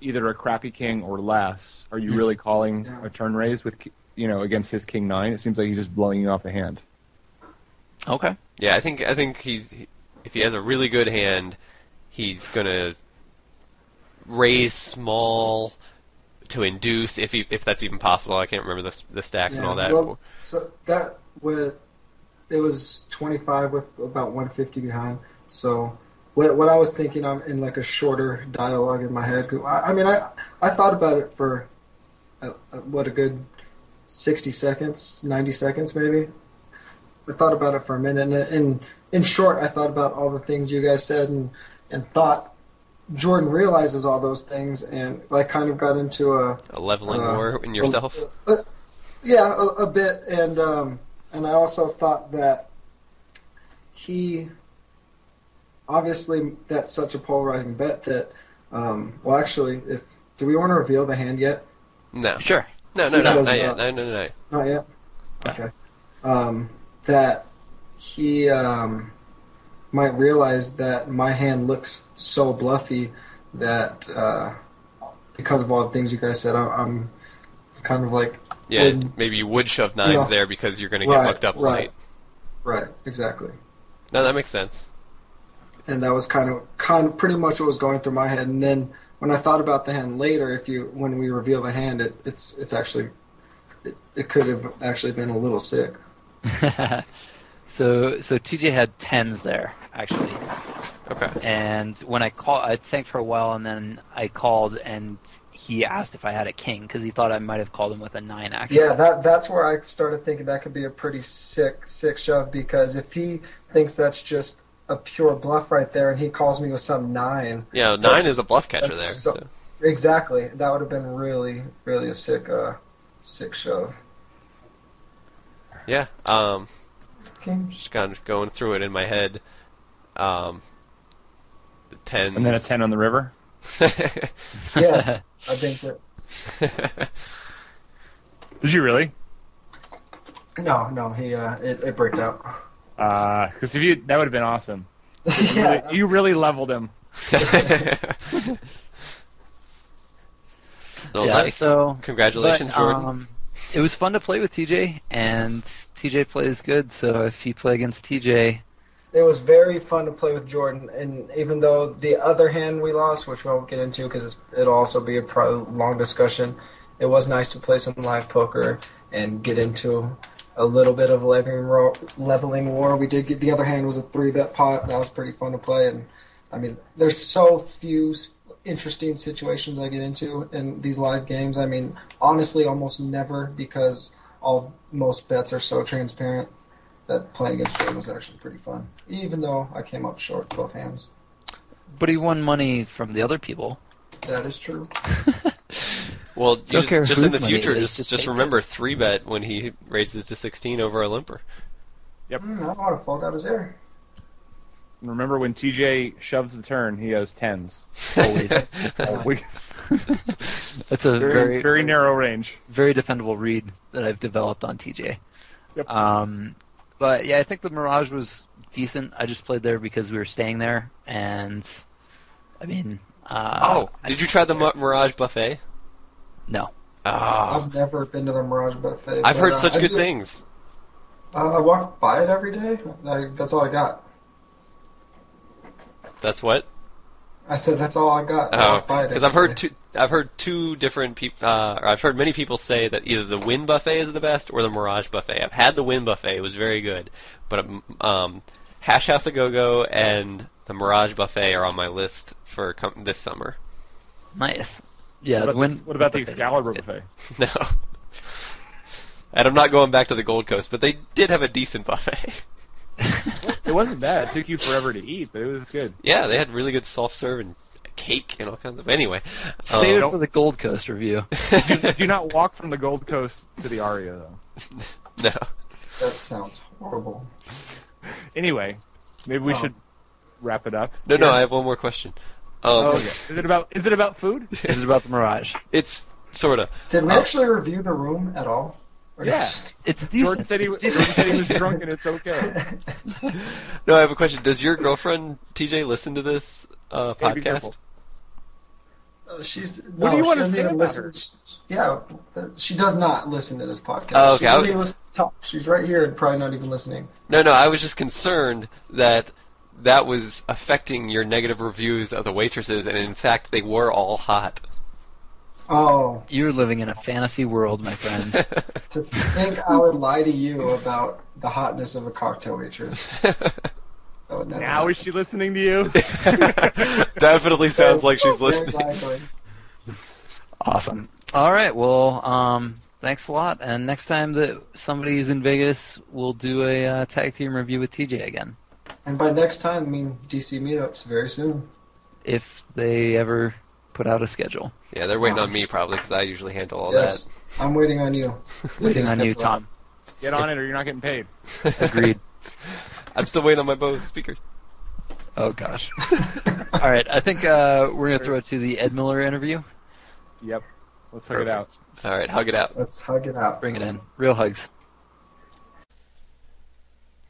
either a crappy king or less. Are you really calling Yeah. a turn raise with you know, against his king nine? It seems like he's just blowing you off the hand. Okay. Yeah, I think I think he's he, if he has a really good hand, he's gonna raise small to induce if he, if that's even possible. I can't remember the the stacks and all that. Well, so that would it was 25 with about 150 behind. So what what I was thinking, I'm in like a shorter dialogue in my head. I, I mean, I I thought about it for uh, uh, what a good 60 seconds, 90 seconds maybe. I thought about it for a minute, and in in short, I thought about all the things you guys said, and and thought Jordan realizes all those things, and like kind of got into a a leveling uh, war in yourself. a- a- yeah, a, a bit, and um, and I also thought that he obviously that's such a polarizing bet that um, well, actually, if do we want to reveal the hand yet? no, Sure. no, no, no, not yet. uh, No, no, no, no. Not yet. Yeah. Okay. Um, that he um, might realize that my hand looks so bluffy that uh, because of all the things you guys said, I, I'm kind of like Yeah, would- maybe you would shove nines Yeah. there because you're going to get Right, hooked up right. late. right, exactly. No, that makes sense. and that was kind of kind of pretty much what was going through my head. And then when I thought about the hand later, if you when we reveal the hand, it, it's it's actually it, it could have actually been a little sick. so so TJ had tens there actually, Okay. and when I called, I think for a while, and then I called, and he asked if I had a king because he thought I might have called him with a nine. Actually, Yeah, that that's where I started thinking that could be a pretty sick sick shove because if he thinks that's just a pure bluff right there, and he calls me with some nine, Yeah, nine is a bluff catcher there. So. so- exactly, that would have been really really a sick uh sick shove. Yeah. Um, King. just kind of going through it in my head. Um, the ten. And then a ten on the river. Yes, I think that. Did you really? No, no, he uh, it, it breaked out. Because if you, that would have been awesome. You, really, you really leveled him. Well, yeah. nice. So Congratulations, but, Jordan. Um, it was fun to play with TJ, and TJ plays good. So if you play against TJ, it was very fun to play with Jordan, and even though the other hand we lost, which we won't get into because it'll also be a long discussion, it was nice to play some live poker and get into a little bit of leveling, ro- leveling war. We did get the other hand was a three bet pot. That was pretty fun to play, and I mean, there's so few interesting situations I get into in these live games. I mean, honestly, almost never because all most bets are so transparent that playing against Jordan was actually pretty fun, even though I came up short both hands. but he won money from the other people. That is true. well, you just, just in the future, just just just take it. remember three bet when he raises to sixteen over a limper. Mm, I don't want to fold out his air. Remember when TJ shoves the turn, he has tens. Always. Always. That's a very, very very narrow range. very dependable read that I've developed on TJ. Yep. Um, but yeah, I think the Mirage was decent. I just played there because we were staying there, and I mean, uh, oh, I- did you try the Mi- Mirage buffet? no. Oh, I've never been to the Mirage Buffet. I've heard uh, such I good do- things. Uh, I walk by it every day. Like, that's all I got. That's what. I said that's all I got. Oh, walk by it because I've heard day. Two. I've heard two different people. Uh, or I've heard many people say that either the Wynn buffet is the best or the Mirage buffet. I've had the Wynn buffet; it was very good. But um, um, Hash House a Go Go and the Mirage buffet are on my list for com- this summer. Nice. Yeah. What about, win, the, what about the Excalibur good. buffet? No. And I'm not going back to the Gold Coast, but they did have a decent buffet. It wasn't bad. It took you forever to eat, but it was good. yeah, they had really good soft serve and cake and all kinds of. Anyway, Save um, it for the Gold Coast review. do, do not walk from the Gold Coast to the Aria, though. no. That sounds horrible. Anyway, maybe we Oh. should wrap it up. No, no. I have one more question. Um, Oh, okay. Is it about Is it about food? Is it about the Mirage? It's sort of. Did we Oh. actually review the room at all? Or Yeah. just- It's decent. Jordan said he, it's Jordan said he was drunk and it's okay. No, I have a question. Does your girlfriend TJ listen to this uh, Hey, be careful. podcast? Uh, she's What no, do you wanna say even about listen- Yeah, uh, she does not listen to this podcast. Oh, okay, She I doesn't was- even listen to talk. She's right here and probably not even listening. No, no, I was just concerned that that was affecting your negative reviews of the waitresses, and in fact, they were all hot. Oh, You're living in a fantasy world, my friend. to think I would lie to you about the hotness of a cocktail waitress. That would never Now is she listening to you? Definitely sounds like she's listening. likely. awesome. All right. Well, um, thanks a lot. And next time that somebody is in Vegas, we'll do a uh, tag team review with TJ again, And by next time, I mean DC meetups very soon. if they ever put out a schedule. Yeah, they're waiting on me probably because I usually handle all yes, I'm waiting on you. Waiting on you, Tom. Get on it or you're not getting paid. Agreed. that. I'm still waiting on my Bose speaker. Oh gosh. All right. I think uh, we're gonna throw it to the Ed Miller interview. Yep. Let's hook it out. All right, hug it out. Let's hug it out. Bring it in. Real hugs.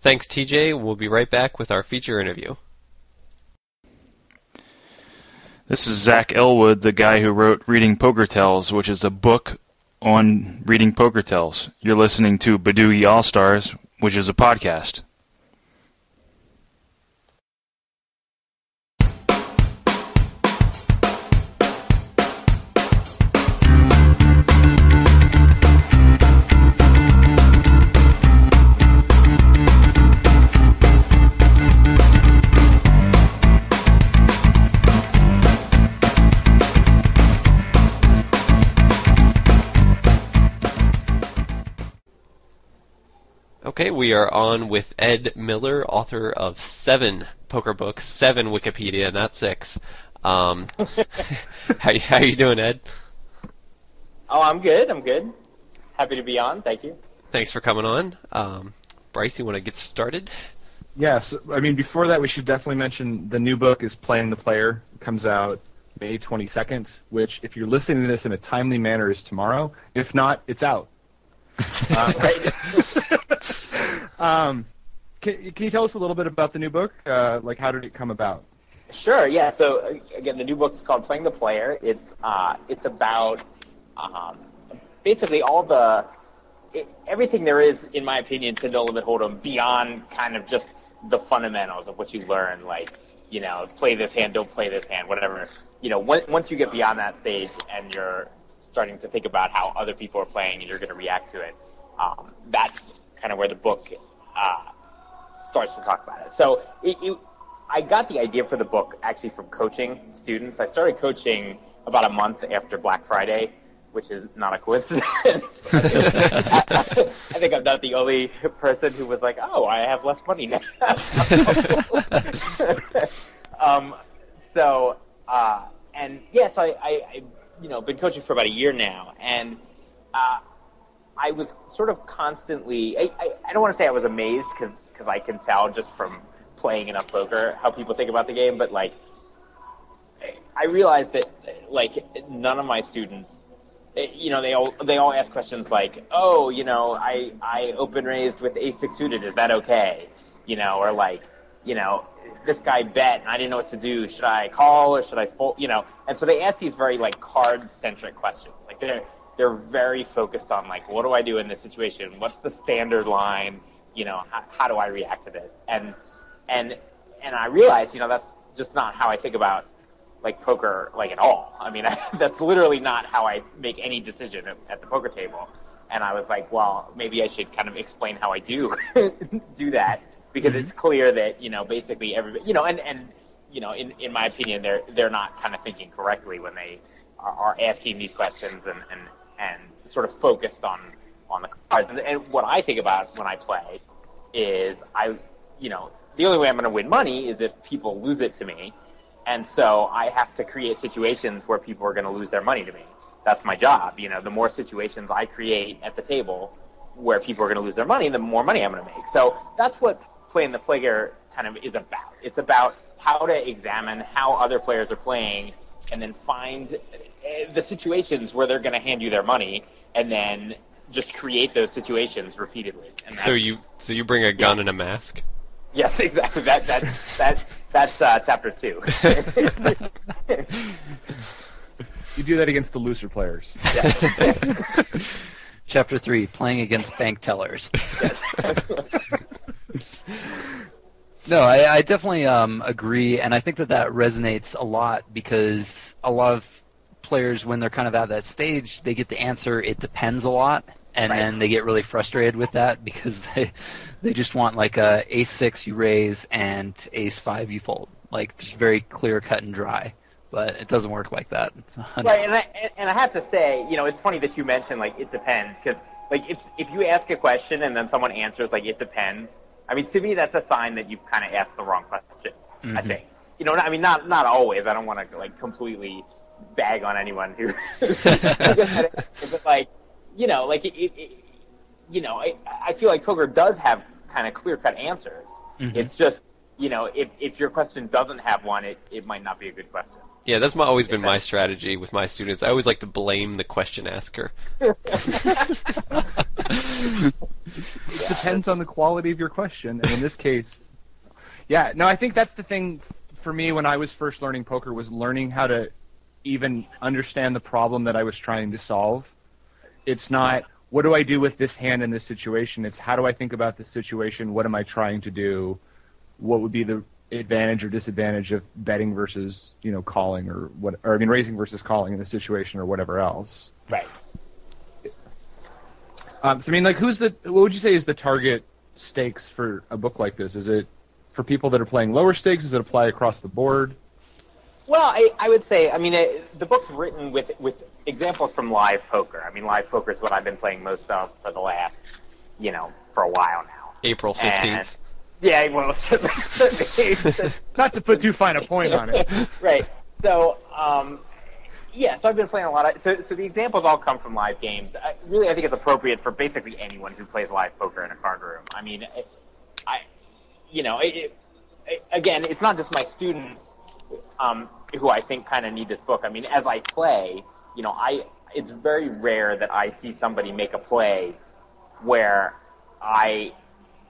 Thanks, TJ. We'll be right back with our feature interview. This is Zach Elwood, the guy who wrote Reading Poker Tells, which is a book on reading poker tells. You're listening to Badoogie All Stars, which is a podcast. We are on with Ed Miller, author of seven poker books, seven Wikipedia, not six. Um, how how you doing, Ed? Oh, I'm good. I'm good. Happy to be on. Thank you. Thanks for coming on. Um, Bryce, you want to get started? Yes, I mean before that we should definitely mention the new book is Playing the Player. It comes out May 22nd, which if you're listening to this in a timely manner is tomorrow. If not, it's out. Uh, Right. um, can, can you tell us a little bit about the new book? Uh, like how did it come about? Sure. Yeah. So uh, again, the new book is called Playing the Player. It's uh, it's about um, basically all the it, everything there is, in my opinion, to No Limit Hold'em beyond kind of just the fundamentals of what you learn, like you know, play this hand, don't play this hand, whatever. You know, once once you get beyond that stage and you're starting to think about how other people are playing and you're going to react to it, um, that's kind of where the book uh, starts to talk about it. So it, it, I got the idea for the book actually from coaching students. I started coaching about a month after Black Friday, which is not a coincidence. I, think I'm not the only person who was like, "Oh, I have less money now." um, so, uh, and yes, I, I, I, you know, been coaching for about a year now, and uh, I was sort of constantly. I, I, I don't want to say I was amazed because I can tell just from playing enough poker how people think about the game, but like I realized that like none of my students, eh, you know, they all they all ask questions like, oh, you know, I I open raised with ace six suited, is that okay? You know, or like, you know, this guy bet and I didn't know what to do. Should I call or should I fold? You know, and so they ask these very like card centric questions. Like they're they're very focused on like, what do I do in this situation? What's the standard line? You know, how, how do I react to this? And and and I realized, you know, that's just not how I think about like poker like at all. I mean, that's literally not how I make any decision at, at the poker table. And I was like, well, maybe I should kind of explain how I do do that because it's mm-hmm. clear that you know basically everybody, you know, and and you know, in in my opinion, they're they're not kind of thinking correctly when they are, are asking these questions and and and sort of focused on on the cards. And, and what I think about when I play is I, you know, the only way I'm going to win money is if people lose it to me. And so I have to create situations where people are going to lose their money to me. That's my job. You know, the more situations I create at the table where people are going to lose their money, the more money I'm going to make. So that's what playing the player kind of is about. It's about how to examine how other players are playing and then find the situations where they're going to hand you their money and then just create those situations repeatedly. And So you so you bring a gun and a mask. Yes, exactly. That that that that's uh, chapter two. You do that against the looser players. yes. Chapter three: Playing against bank tellers. No, I, I definitely um, agree, and I think that that resonates a lot because a lot of players, when they're kind of at that stage, they get the answer "it depends" a lot, and Right. then they get really frustrated with that because they they just want like a ace six you raise and ace five you fold, like just very clear cut and dry. But it doesn't work like that. right, and I and- I have to say, you know, it's funny that you mentioned like it depends because like if if you ask a question and then someone answers like it depends, I mean to me that's a sign that you've kind of asked the wrong question. I mm-hmm. think. You know, I mean not not always. I don't want to like completely bag on anyone who. but like, you know, like it, it, it you know, I, I feel like poker does have kind of clear cut answers. Mm-hmm. It's just, you know, if, if your question doesn't have one, it, it might not be a good question. Yeah, that's my, always been my strategy with my students. I always like to blame the question asker. It depends on the quality of your question, and in this case, yeah. No, I think that's the thing for me when I was first learning poker was learning how to even understand the problem that I was trying to solve. It's not what do I do with this hand in this situation. It's how do I think about this situation? What am I trying to do? What would be the advantage or disadvantage of betting versus you know calling or what? Or I mean raising versus calling in this situation or whatever else. Right. Um, so I mean, like, who's the? What would you say is the target stakes for a book like this? Is it for people that are playing lower stakes? Does it apply across the board? Well, I, I would say, I mean, it, the book's written with, with examples from live poker. I mean, live poker is what I've been playing most of for the last, you know, for a while now. April fifteenth. Yeah, well, Not to put too fine a point on it. right. So, um, yeah, so I've been playing a lot of. So, so the examples all come from live games. I, really, I think it's appropriate for basically anyone who plays live poker in a card room. I mean, I, I you know, it, it, again, it's not just my students um, who I think kind of need this book. I mean, as I play, you know, I it's very rare that I see somebody make a play where I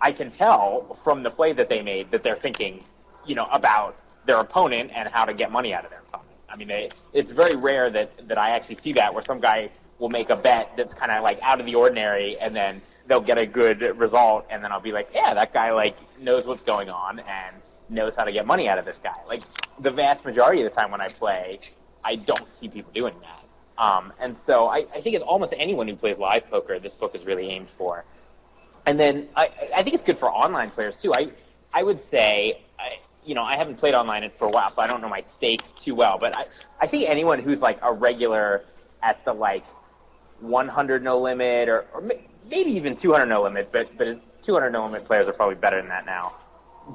I can tell from the play that they made that they're thinking, you know, about their opponent and how to get money out of their opponent. I mean, they, it's very rare that that I actually see that where some guy will make a bet that's kind of like out of the ordinary, and then they'll get a good result, and then I'll be like, yeah, that guy like knows what's going on and knows how to get money out of this guy. Like the vast majority of the time when I play, I don't see people doing that. Um, and so I, I think it's almost anyone who plays live poker, this book is really aimed for. And then I, I think it's good for online players too. I, I would say, I, you know, I haven't played online for a while, so I don't know my stakes too well. But I, I think anyone who's like a regular at the like 100 no limit or, or maybe even 200 no limit, but but 200 no limit players are probably better than that now.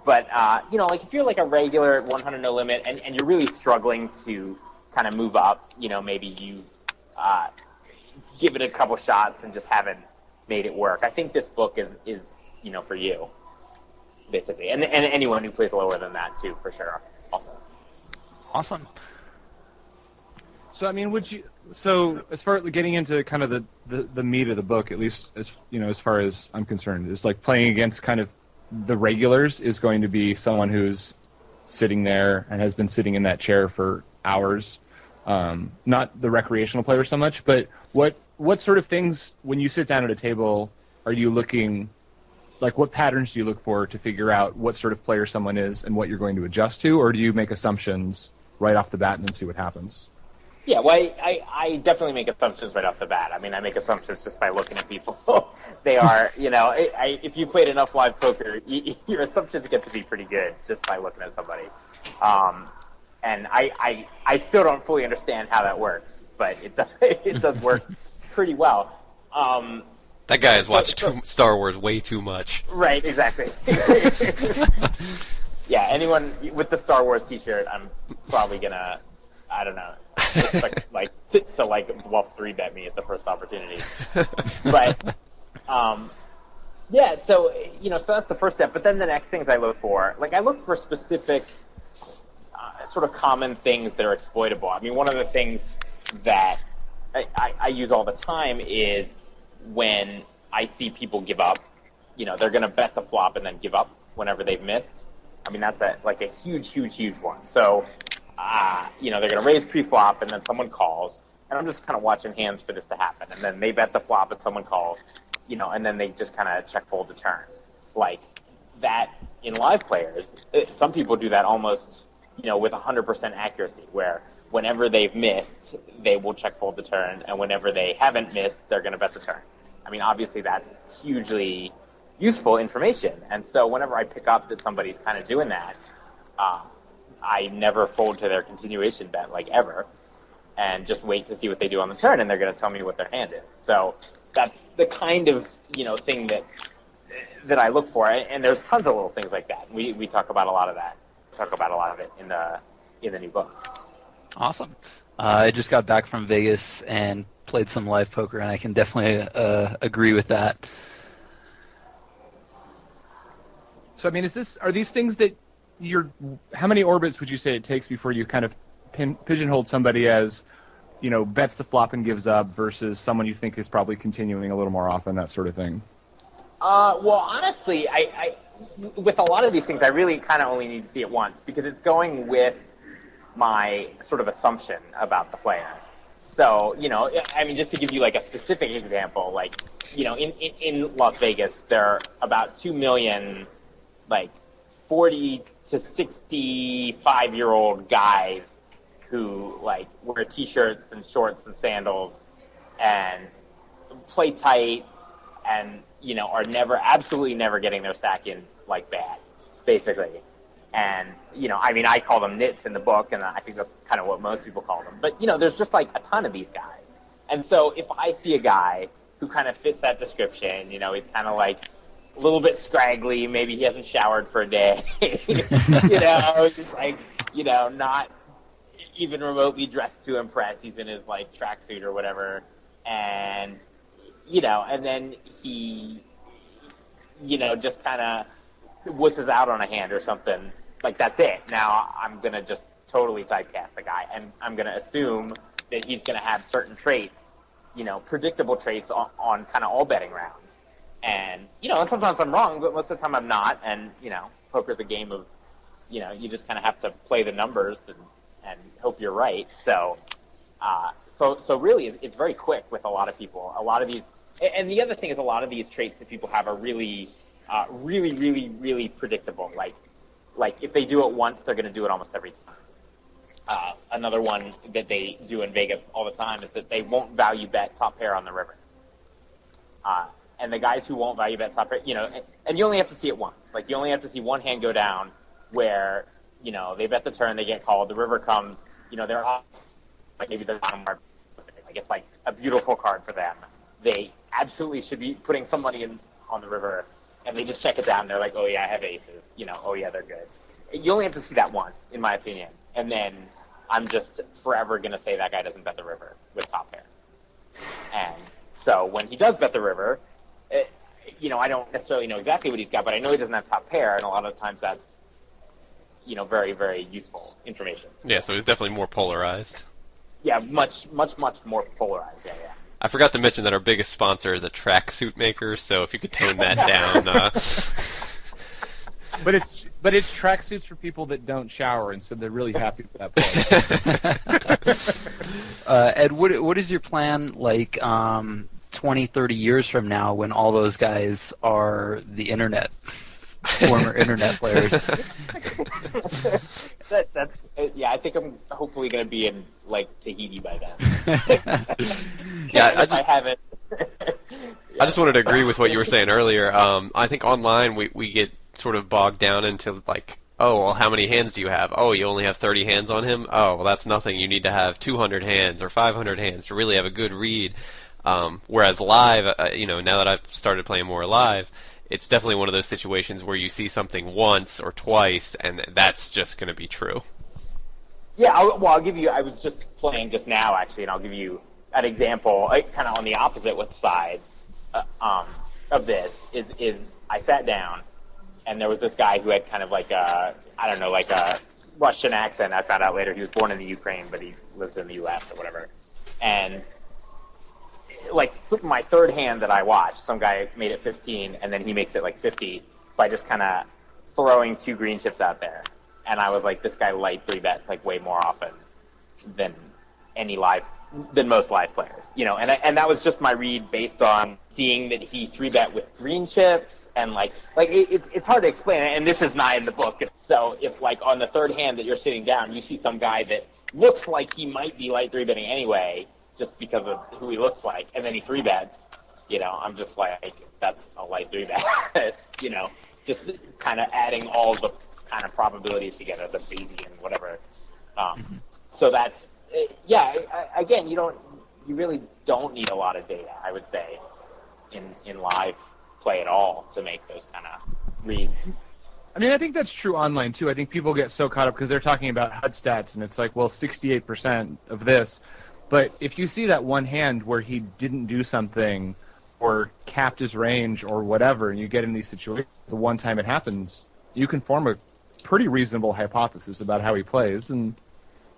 But uh, you know, like if you're like a regular 100 no limit and, and you're really struggling to kind of move up, you know, maybe you uh, give it a couple shots and just haven't made it work. I think this book is is you know for you, basically, and and anyone who plays lower than that too, for sure. Also, Awesome. So I mean, would you? So as far as getting into kind of the, the, the meat of the book, at least as you know, as far as I'm concerned, is like playing against kind of the regulars is going to be someone who's sitting there and has been sitting in that chair for hours. Um, not the recreational player so much, but what what sort of things when you sit down at a table are you looking? Like, what patterns do you look for to figure out what sort of player someone is and what you're going to adjust to, or do you make assumptions right off the bat and then see what happens? Yeah. Well, I, I I definitely make assumptions right off the bat. I mean, I make assumptions just by looking at people. they are, you know, I, I, if you played enough live poker, y your assumptions get to be pretty good just by looking at somebody. Um, and I, I, I still don't fully understand how that works, but it does, it does work pretty well. Um, That guy has So- watched so- too, Star Wars way too much. right, exactly. yeah, anyone with the Star Wars T-shirt, I'm probably gonna, I don't know, like to, to like bluff three bet me at the first opportunity. but um, yeah, so you know, so that's the first step. But then the next things I look for, like I look for specific, uh, sort of common things that are exploitable. I mean, one of the things that I, I, I use all the time is when I see people give up. You know, they're going to bet the flop and then give up whenever they've missed. I mean, that's a, like a huge, huge, huge one. So, uh, you know, they're going to raise pre-flop and then someone calls, and I'm just kind of watching hands for this to happen. And then they bet the flop and someone calls, you know, and then they just kind of check fold the turn. Like that in live players, it, some people do that almost, you know, with 100% accuracy, where whenever they've missed, they will check fold the turn, and whenever they haven't missed, they're going to bet the turn. I mean, obviously that's hugely useful information, and so whenever I pick up that somebody's kind of doing that, uh, I never fold to their continuation bet, like ever, and just wait to see what they do on the turn, and they're going to tell me what their hand is. So that's the kind of you know thing that that I look for, and there's tons of little things like that. We we talk about a lot of that. Talk about a lot of it in the in the new book. Awesome. Uh, I just got back from Vegas and played some live poker, and I can definitely uh, agree with that. So I mean, is this are these things that How many orbits would you say it takes before you kind of pin, pigeonhole somebody as, you know, bets the flop and gives up versus someone you think is probably continuing a little more often, that sort of thing? Uh, well, honestly, I, I with a lot of these things, I really kind of only need to see it once because it's going with my sort of assumption about the player. So, you know, I mean, just to give you like a specific example, like, you know, in, in, in Las Vegas, there are about 2 million, like, 40 to 65 year old guys who, like, wear t shirts and shorts and sandals and play tight and, you know, are never, absolutely never getting their stack in, like, bad, basically. And, you know, I mean, I call them nits in the book, and I think that's kind of what most people call them. But, you know, there's just like a ton of these guys. And so if I see a guy who kind of fits that description, you know, he's kind of like, a little bit scraggly. Maybe he hasn't showered for a day. you know, just like you know, not even remotely dressed to impress. He's in his like tracksuit or whatever, and you know, and then he, you know, just kind of wusses out on a hand or something. Like that's it. Now I'm gonna just totally typecast the guy, and I'm gonna assume that he's gonna have certain traits, you know, predictable traits on, on kind of all betting rounds. And you know, and sometimes I'm wrong, but most of the time I'm not. And you know, poker's a game of, you know, you just kind of have to play the numbers and and hope you're right. So, uh, so so really, it's, it's very quick with a lot of people. A lot of these, and the other thing is, a lot of these traits that people have are really, uh, really, really, really predictable. Like, like if they do it once, they're going to do it almost every time. Uh, another one that they do in Vegas all the time is that they won't value bet top pair on the river. Uh, and the guys who won't value bet top pair, you know, and, and you only have to see it once. Like you only have to see one hand go down where you know, they bet the turn, they get called, the river comes, you know, they're off, like maybe the bottom card, like it's like a beautiful card for them. They absolutely should be putting some money in on the river, and they just check it down. They're like, oh yeah, I have aces, you know, oh yeah, they're good. You only have to see that once, in my opinion, and then I'm just forever gonna say that guy doesn't bet the river with top pair. And so when he does bet the river, you know, I don't necessarily know exactly what he's got, but I know he doesn't have top pair, and a lot of times that's you know very very useful information. Yeah, so he's definitely more polarized. Yeah, much much much more polarized. Yeah, yeah. I forgot to mention that our biggest sponsor is a tracksuit maker, so if you could tone that down. Uh, But it's but it's tracksuits for people that don't shower, and so they're really happy with that part. Uh, Ed, what what is your plan like um, 20, 30 years from now when all those guys are the internet, former internet players? that, that's uh, yeah. I think I'm hopefully going to be in like Tahiti by then. Yeah, I if I just- haven't. I just wanted to agree with what you were saying earlier. Um, I think online we, we get sort of bogged down into like, oh, well, how many hands do you have? Oh, you only have 30 hands on him? Oh, well, that's nothing. You need to have 200 hands or 500 hands to really have a good read. Um, whereas live, uh, you know, now that I've started playing more live, it's definitely one of those situations where you see something once or twice, and that's just going to be true. Yeah, I'll, well, I'll give you. I was just playing just now, actually, and I'll give you an example, like, kind of on the opposite side uh, um, of this. Is is I sat down, and there was this guy who had kind of like a, I don't know, like a Russian accent. I found out later he was born in the Ukraine, but he lives in the U.S. or whatever. And like my third hand that I watched, some guy made it 15, and then he makes it like 50 by just kind of throwing two green chips out there. And I was like, this guy light three bets like way more often than any live than most live players, you know. And I, and that was just my read based on seeing that he three bet with green chips and like like it, it's it's hard to explain. And this is not in the book. So if like on the third hand that you're sitting down, you see some guy that looks like he might be light three betting anyway, just because of who he looks like, and then he three bets. You know, I'm just like that's a light three bet. you know, just kind of adding all the kind of probabilities together, the Bayesian whatever. Um, So that's uh, yeah. Again, you don't, you really don't need a lot of data. I would say in in live play at all to make those kind of reads. I mean, I think that's true online too. I think people get so caught up because they're talking about HUD stats, and it's like, well, 68% of this. But if you see that one hand where he didn't do something or capped his range or whatever, and you get in these situations, the one time it happens, you can form a pretty reasonable hypothesis about how he plays, and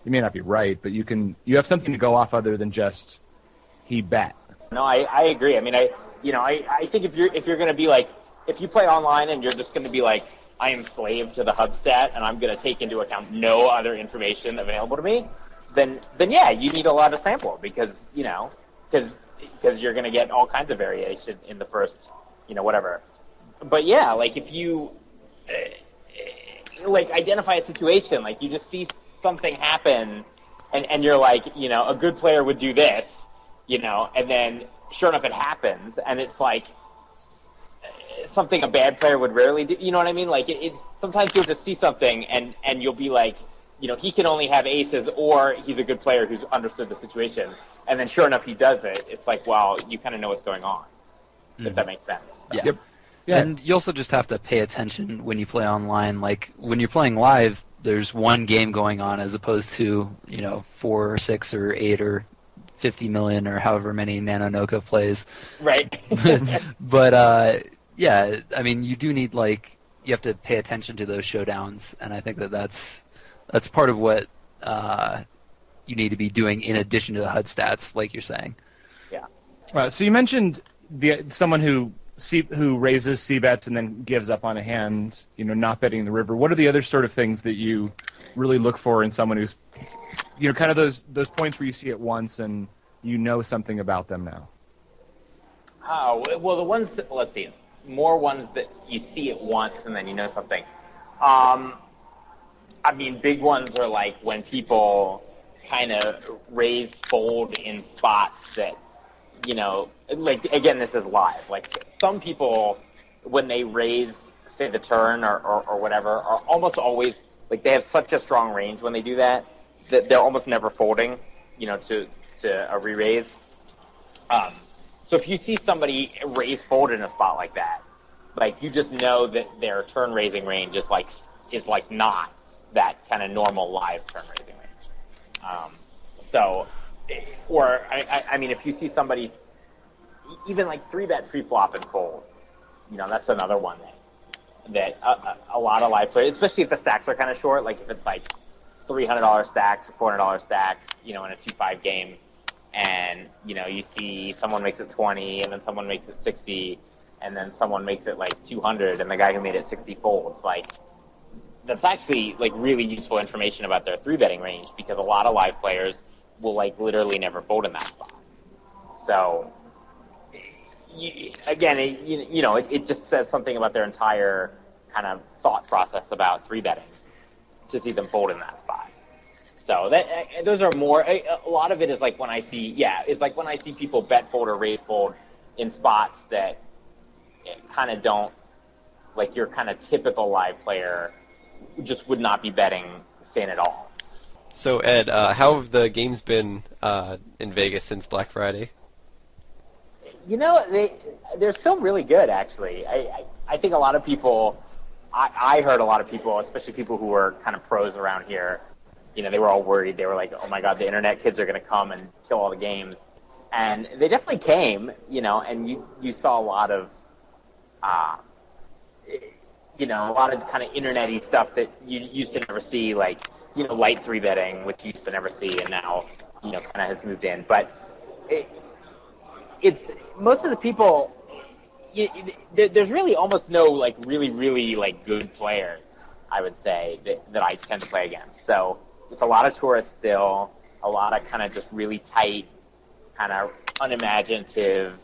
you may not be right, but you can you have something to go off other than just he bet. No, I, I agree. I mean, I you know, I, I think if you're if you're going to be like if you play online and you're just going to be like I am slave to the HUD stat and I'm going to take into account no other information available to me, then then yeah, you need a lot of sample because you know because because you're going to get all kinds of variation in the first you know whatever. But yeah, like if you uh, like identify a situation, like you just see something happen, and and you're like, you know, a good player would do this, you know, and then sure enough, it happens, and it's like uh, something a bad player would rarely do. You know what I mean? Like it, it sometimes you'll just see something, and and you'll be like, you know, he can only have aces, or he's a good player who's understood the situation, and then sure enough, he does it. It's like, well, you kind of know what's going on, if that makes sense. Yeah. Yep. Yeah. And you also just have to pay attention when you play online. Like when you're playing live, there's one game going on as opposed to you know four or six or eight or fifty million or however many Nanonoko plays. Right. but uh, yeah, I mean you do need like you have to pay attention to those showdowns, and I think that that's that's part of what uh, you need to be doing in addition to the HUD stats, like you're saying. Uh, so you mentioned the someone who C, who raises C bets and then gives up on a hand, you know, not betting the river. What are the other sort of things that you really look for in someone who's, you know, kind of those those points where you see it once and you know something about them now? Oh well, the ones that, let's see, more ones that you see it once and then you know something. Um, I mean, big ones are like when people kind of raise fold in spots that, you know, like again, this is live. Like some people, when they raise, say the turn or, or, or whatever, are almost always like they have such a strong range when they do that that they're almost never folding, you know, to to a re-raise. Um, so if you see somebody raise fold in a spot like that, like you just know that their turn raising range is like is like not that kind of normal live turn raising range. Um, so, or I, I, mean, if you see somebody even like three bet pre flop and fold, you know, that's another one that that a, a, a lot of live players, especially if the stacks are kind of short, like if it's like three hundred dollar stacks or four hundred dollar stacks, you know, in a two five game, and you know you see someone makes it twenty, and then someone makes it sixty, and then someone makes it like two hundred, and the guy who made it sixty folds, like that's actually like really useful information about their three betting range because a lot of live players will like literally never fold in that spot. So you, again, it, you, you know, it, it just says something about their entire kind of thought process about three betting to see them fold in that spot. So that uh, those are more. A, a lot of it is like when I see, yeah, it's like when I see people bet fold or raise fold in spots that kind of don't like your kind of typical live player just would not be betting thin at all. So Ed, uh, how have the games been uh, in Vegas since Black Friday? You know, they they're still really good. Actually, I I, I think a lot of people. I, I heard a lot of people, especially people who were kind of pros around here. You know, they were all worried. They were like, "Oh my God, the internet kids are going to come and kill all the games," and they definitely came. You know, and you you saw a lot of, uh, you know, a lot of kind of internety stuff that you used to never see, like you know, light three betting, which you used to never see, and now you know, kind of has moved in. But it, it's most of the people. There's really almost no like really really like good players. I would say that, that I tend to play against. So it's a lot of tourists still, a lot of kind of just really tight, kind of unimaginative,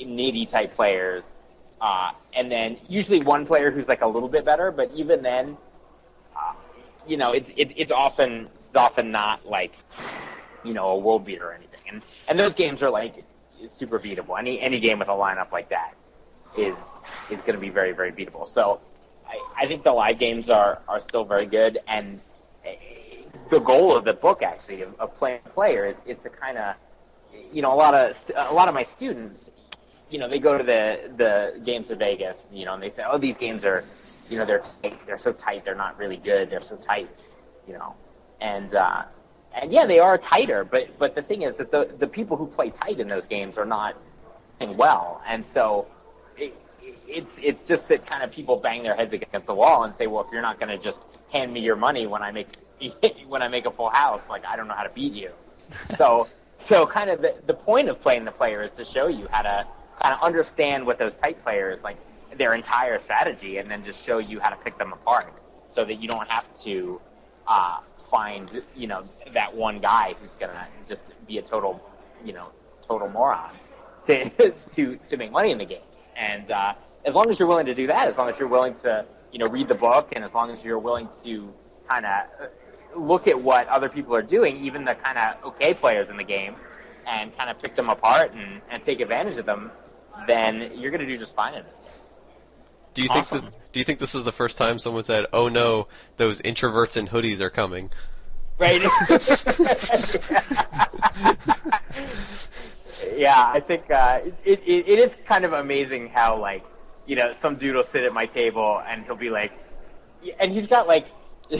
nitty type players, uh, and then usually one player who's like a little bit better. But even then, uh, you know, it's it's it's often it's often not like you know a world beater or anything. And and those games are like super beatable. Any any game with a lineup like that is is going to be very very beatable. So I, I think the live games are are still very good. And eh, the goal of the book actually of, of playing player is, is to kind of you know a lot of a lot of my students you know they go to the the games of Vegas you know and they say oh these games are you know they're tight, they're so tight. They're not really good. They're so tight you know. And uh, and yeah they are tighter but but the thing is that the the people who play tight in those games are not playing well. And so it, it's it's just that kind of people bang their heads against the wall and say well if you're not going to just hand me your money when I make when I make a full house like I don't know how to beat you. So so kind of the, the point of playing the player is to show you how to kind of understand what those tight players like their entire strategy and then just show you how to pick them apart so that you don't have to uh, find you know that one guy who's gonna just be a total you know total moron to to to make money in the games. And uh, as long as you're willing to do that as long as you're willing to you know read the book and as long as you're willing to kind of look at what other people are doing even the kind of okay players in the game and kind of pick them apart and, and take advantage of them then you're going to do just fine in it Do you think this? Do you think this was the first time someone said, "Oh no, those introverts in hoodies are coming"? right? yeah, I think uh, it, it it is kind of amazing how like you know, some dude will sit at my table and he'll be like, and he's got like,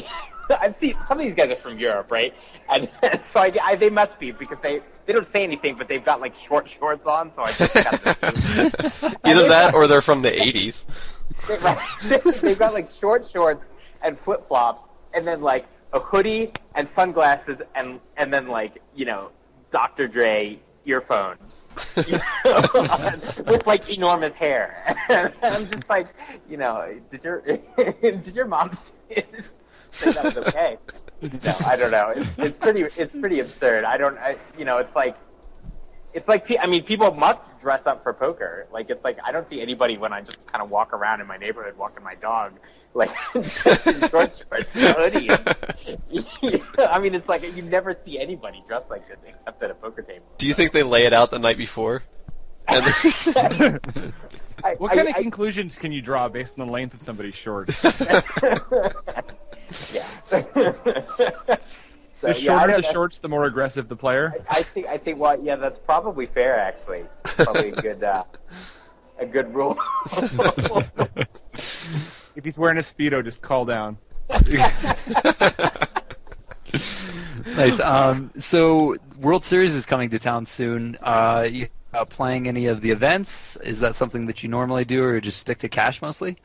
I've seen some of these guys are from Europe, right? And, and so I, I, they must be because they they don't say anything, but they've got like short shorts on, so I just got to Either that or they're from the 80s. They've got like short shorts and flip flops, and then like a hoodie and sunglasses, and and then like you know Dr. Dre earphones you know, with like enormous hair. and I'm just like, you know, did your did your mom say that was okay? No, I don't know. It's, it's pretty it's pretty absurd. I don't, I, you know, it's like it's like I mean, people must dress up for poker. Like it's like I don't see anybody when I just kind of walk around in my neighborhood walking my dog, like just in short shorts and a hoodie. And, I mean, it's like you never see anybody dressed like this except at a poker table. Do you think they lay it out the night before? And I, what kind I, of I, conclusions can you draw based on the length of somebody's shorts? yeah. So, the shorter yeah, the shorts, the more aggressive the player. I, I, think. I think. Well, yeah, that's probably fair. Actually, probably a good, uh, a good rule. if he's wearing a speedo, just call down. nice. Um, so, World Series is coming to town soon. Uh, you uh, playing any of the events? Is that something that you normally do, or just stick to cash mostly?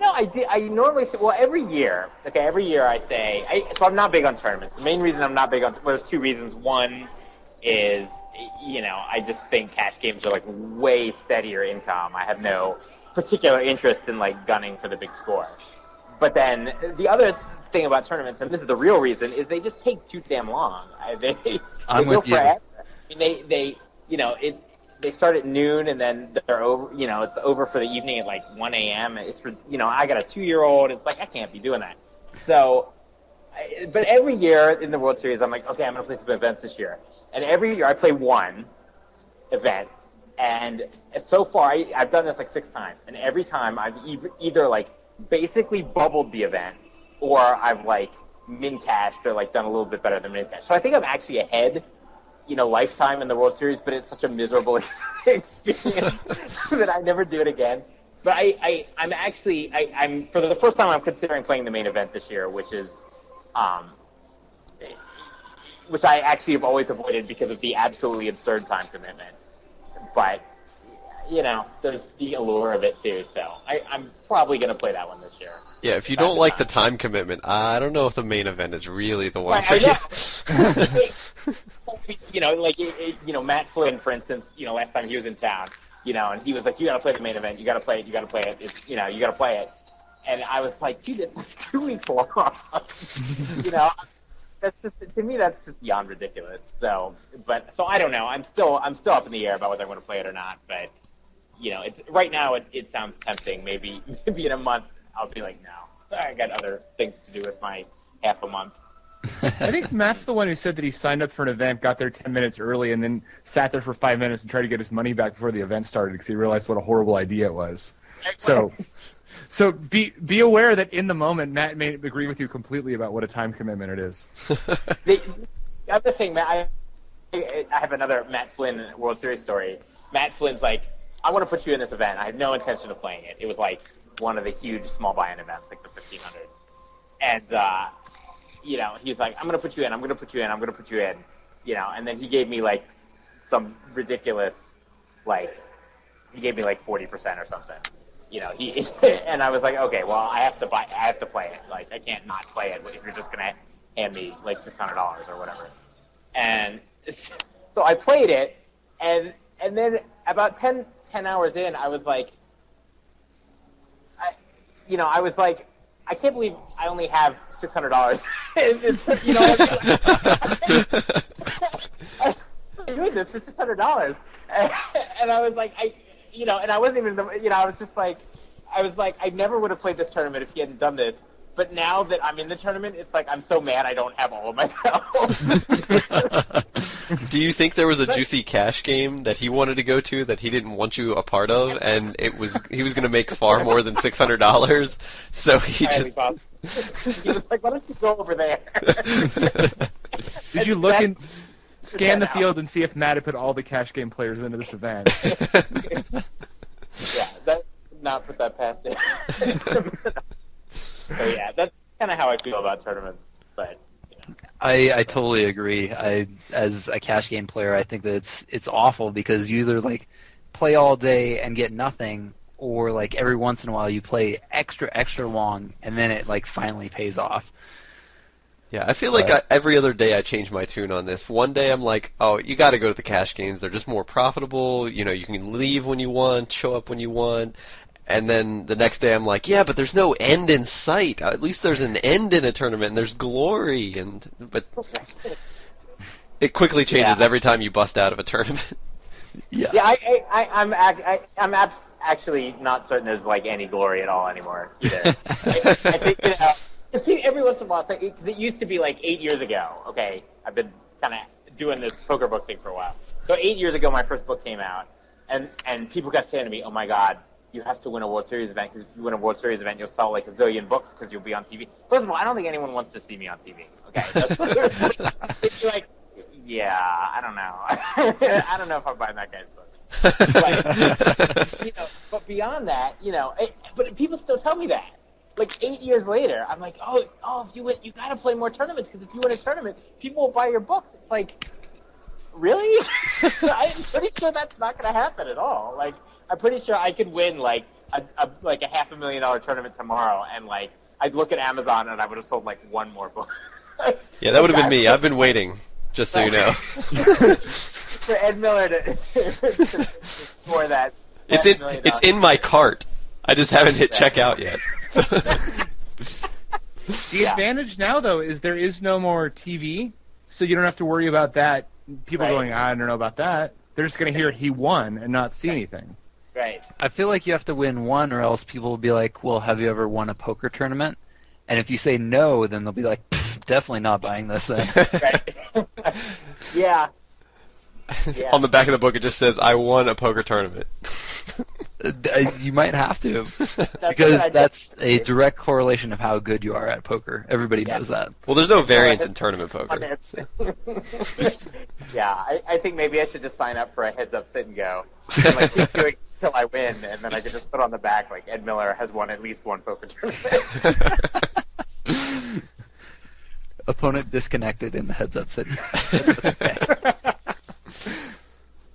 No, I did. I normally say, well, every year, okay, every year I say, I, so I'm not big on tournaments. The main reason I'm not big on, well, there's two reasons. One is, you know, I just think cash games are like way steadier income. I have no particular interest in like gunning for the big score. But then the other thing about tournaments, and this is the real reason, is they just take too damn long. They, they I'm go with you. forever. I mean, they, they, you know, it, they start at noon and then they're over. You know, it's over for the evening at like 1 a.m. It's for you know, I got a two-year-old. It's like I can't be doing that. So, but every year in the World Series, I'm like, okay, I'm gonna play some events this year, and every year I play one event. And so far, I, I've done this like six times, and every time I've either, either like basically bubbled the event, or I've like min cashed or like done a little bit better than min cash. So I think I'm actually ahead you know, lifetime in the World Series, but it's such a miserable experience that I never do it again. But I, I I'm actually, I, I'm for the first time, I'm considering playing the main event this year, which is, um, which I actually have always avoided because of the absolutely absurd time commitment. But you know, there's the allure of it too. So I, I'm probably going to play that one this year. Yeah, if you don't like the time commitment, I don't know if the main event is really the one for you. you know, like you know, Matt Flynn, for instance. You know, last time he was in town, you know, and he was like, "You got to play the main event. You got to play it. You got to play it. It's, you know, you got to play it." And I was like, "Dude, it's two weeks long." you know, that's just to me that's just beyond ridiculous. So, but so I don't know. I'm still I'm still up in the air about whether I'm going to play it or not. But you know, it's right now it, it sounds tempting. Maybe maybe in a month I'll be like, no, I got other things to do with my half a month. I think Matt's the one who said that he signed up for an event, got there 10 minutes early, and then sat there for five minutes and tried to get his money back before the event started because he realized what a horrible idea it was. So, so be be aware that in the moment, Matt may agree with you completely about what a time commitment it is. the, the other thing, Matt, I, I have another Matt Flynn World Series story. Matt Flynn's like, I want to put you in this event. I have no intention of playing it. It was like one of the huge small buy-in events, like the 1500. And, uh, you know, he's like, I'm going to put you in, I'm going to put you in, I'm going to put you in, you know, and then he gave me like some ridiculous, like, he gave me like 40% or something. You know, he, and I was like, okay, well, I have to buy, I have to play it. Like, I can't not play it if you're just going to hand me like $600 or whatever. And so I played it, and, and then about 10, 10 hours in, I was like, I, you know, I was like, I can't believe I only have six hundred dollars. you know, I'm doing this for six hundred dollars, and I was like, I, you know, and I wasn't even, you know, I was just like, I was like, I never would have played this tournament if he hadn't done this. But now that I'm in the tournament, it's like I'm so mad I don't have all of myself. Do you think there was a juicy cash game that he wanted to go to that he didn't want you a part of, and it was he was going to make far more than six hundred dollars? So he just he was like, "Why don't you go over there?" Did you look and scan the field and see if Matt had put all the cash game players into this event? yeah, that not put that past it. So yeah, that's kind of how I feel about tournaments. But I, I totally agree. I as a cash game player, I think that it's it's awful because you either like play all day and get nothing, or like every once in a while you play extra extra long and then it like finally pays off. Yeah, I feel like Right. I, every other day I change my tune on this. One day I'm like, oh, you got to go to the cash games. They're just more profitable. You know, you can leave when you want, show up when you want. And then the next day I'm like, yeah, but there's no end in sight. At least there's an end in a tournament and there's glory. And but it quickly changes Yeah. every time you bust out of a tournament. Yes. yeah, I, I, I I'm ac- I, I'm abs- actually not certain there's like any glory at all anymore either. I, I think you know, 'cause pe- every once in a while, because it, 'cause it used to be like eight years ago. Okay, I've been kind of doing this poker book thing for a while. So eight years ago, my first book came out, and and people kept saying to me, "Oh my God, you have to win a World Series event because if you win a World Series event, you'll sell like a zillion books because you'll be on TV." First of all, I don't think anyone wants to see me on TV. Okay, it's like, yeah, I don't know. I don't know if I'm buying that guy's book. But, you know, but beyond that, you know, it, but people still tell me that. Like eight years later, I'm like, oh, oh, if you win, you got to play more tournaments because if you win a tournament, people will buy your books. It's like, really? I'm pretty sure that's not going to happen at all. Like, I'm pretty sure I could win like a, a like a half a million dollar tournament tomorrow, and like I'd look at Amazon and I would have sold like one more book. yeah, that would have been me. I've been waiting, just so you know. for Ed Miller to, to score that. It's in it's in my cart. I just haven't hit checkout yet. The Yeah. advantage now, though, is there is no more TV, so you don't have to worry about that. People Right. going, ah, I don't know about that. They're just going to hear he won and not see anything. Right. I feel like you have to win one, or else people will be like, "Well, have you ever won a poker tournament?" And if you say no, then they'll be like, "Definitely not buying this." Then Right. yeah. Yeah. On the back of the book, it just says, "I won a poker tournament." Uh, you might have to That's because that's a direct correlation of how good you are at poker. Everybody knows that. Well, there's no variance in tournament poker. yeah, I, I think maybe I should just sign up for a heads up sit and go. And, like keep doing it until I win, and then I could just put on the back like Ed Miller has won at least one poker tournament. Opponent disconnected in the heads up setting.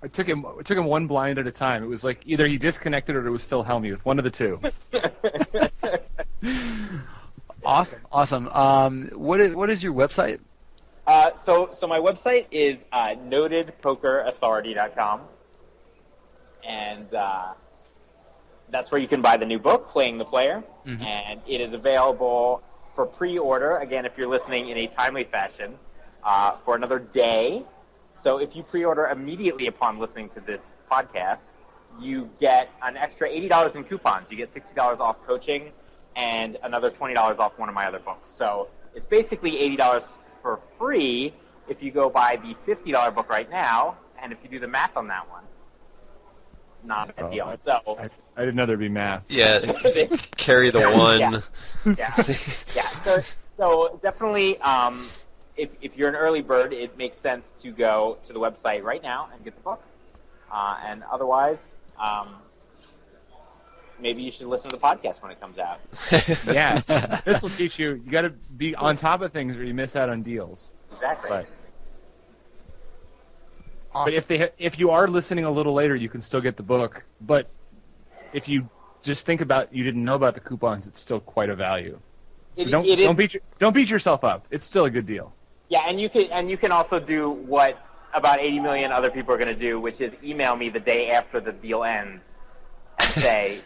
I took him. I took him one blind at a time. It was like either he disconnected or it was Phil Hellmuth. One of the two. awesome, awesome. Um, what is what is your website? Uh, so, so my website is uh, notedpokerauthority.com, and uh, that's where you can buy the new book, Playing the Player, Mhm. and it is available for pre-order. Again, if you're listening in a timely fashion, uh, for another day. So, if you pre-order immediately upon listening to this podcast, you get an extra eighty dollars in coupons. You get sixty dollars off coaching, and another twenty dollars off one of my other books. So it's basically eighty dollars for free if you go buy the fifty dollar book right now, and if you do the math on that one, not a Oh, deal. I- so I, I didn't know there'd be math. Yeah, carry the one. yeah, yeah. So, so definitely, um, if if you're an early bird, it makes sense to go to the website right now and get the book. Uh, and otherwise, um, maybe you should listen to the podcast when it comes out. Yeah, this will teach you. You got to be on top of things, or you miss out on deals. Exactly. But but if they ha- if you are listening a little later, you can still get the book. But if you just think about you didn't know about the coupons, it's still quite a value. So It- don't it don't beat your, don't beat yourself up. It's still a good deal. Yeah, and you can and you can also do what about 80 million other people are going to do, which is email me the day after the deal ends and say,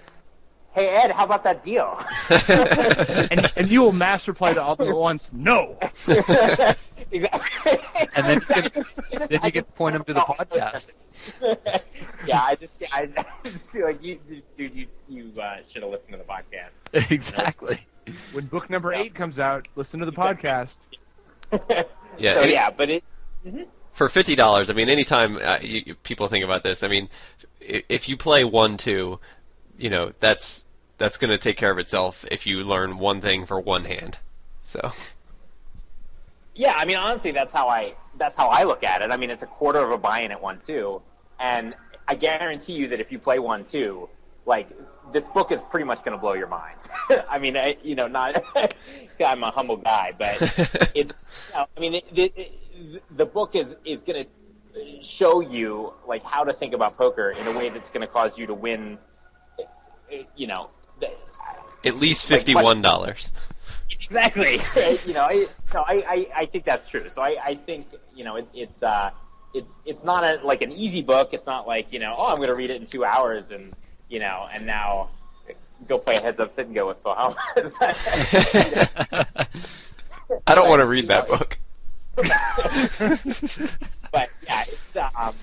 "Hey Ed, how about that deal?" And and you will mass reply to all at once. No. exactly. And then you can- It's just- then I you can just- point 'em to the podcast. yeah, I just I just feel like you, dude, you you uh, should have listened to the podcast. exactly. When book number eight comes out, listen to the podcast. Yeah, so any- yeah, but it for fifty dollars. I mean, anytime uh, you, you- people think about this, I mean, if you play one two, you know that's that's going to take care of itself if you learn one thing for one hand. So Yeah, I mean, honestly, that's how I that's how I look at it. I mean, it's a quarter of a buy-in at one two, and I guarantee you that if you play one two, like this book is pretty much going to blow your mind. I mean, I, you know, not I'm a humble guy, but it's. You know, I mean, it, it, it, the book is is going to show you like how to think about poker in a way that's going to cause you to win. You know, At least fifty-one dollars. exactly. You know, I, no, I, I, I think that's true. So I, I think you know it, it's uh, it's it's not a, like an easy book. It's not like you know, oh, I'm going to read it in two hours and you know, and now go play a heads up sit and go with Phil. I don't want to read that book. but yeah, it's, um,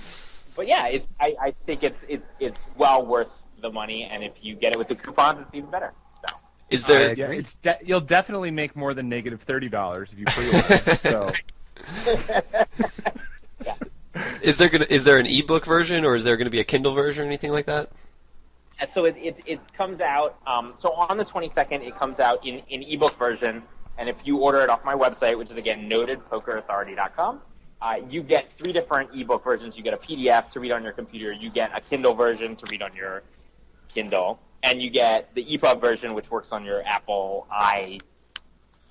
but yeah, it's I, I think it's it's it's well worth the money, and if you get it with the coupons, it's even better. So Is there? yeah, it's de- you'll definitely make more than negative thirty dollars if you pre-order. so Is there gonna? Is there an ebook version, or is there gonna be a Kindle version, or anything like that? So it, it, it comes out. Um, so on the 22nd, it comes out in, in ebook version. And if you order it off my website, which is again notedpokerauthority.com, uh, you get three different ebook versions. You get a PDF to read on your computer. You get a Kindle version to read on your Kindle, and you get the EPUB version, which works on your Apple i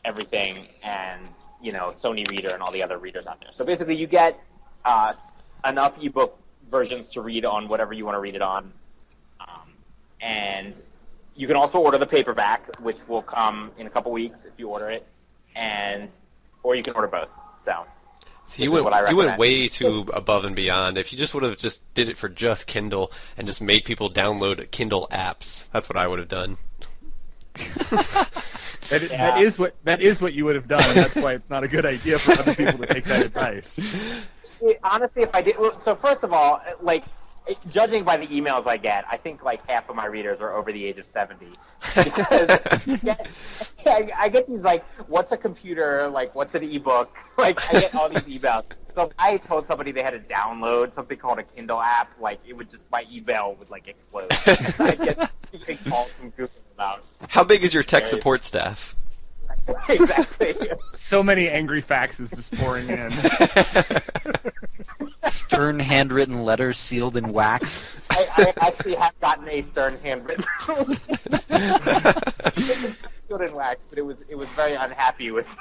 everything, and you know Sony Reader and all the other readers out there. So basically, you get uh, enough ebook versions to read on whatever you want to read it on. Um, and you can also order the paperback, which will come in a couple weeks if you order it, and or you can order both. So So you went what I you went way too above and beyond. If you just would have just did it for just Kindle and just made people download Kindle apps, that's what I would have done. that, Yeah. that is what that is what you would have done, and that's why it's not a good idea for other people to take that advice. it- honestly, if I did, so first of all, like it- judging by the emails I get, I think like half of my readers are over the age of seventy. Because I, get, I, I get these like, what's a computer? Like, what's an ebook? Like, I get all these emails. So I told somebody they had to download something called a Kindle app, like it would just my email would like explode. I'd get big calls from Google about How big is your tech support staff? exactly. So many angry faxes just pouring in. Stern handwritten letters sealed in wax. I, I actually have gotten a stern handwritten. sealed in wax, but it was it was very unhappy with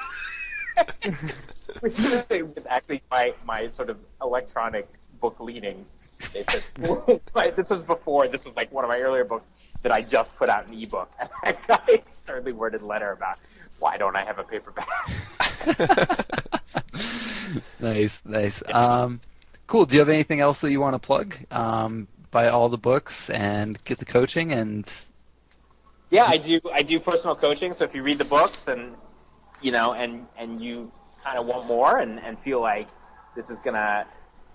with, with actually my my sort of electronic book leanings. They said, like, this was before. This was like one of my earlier books that I just put out an ebook, and I got a sternly worded letter about why don't I have a paperback. nice, nice. Um, cool. Do you have anything else that you want to plug? Um, buy all the books and get the coaching and Yeah, I do. I do personal coaching. So if you read the books and you know, and and you kind of want more and and feel like this is gonna,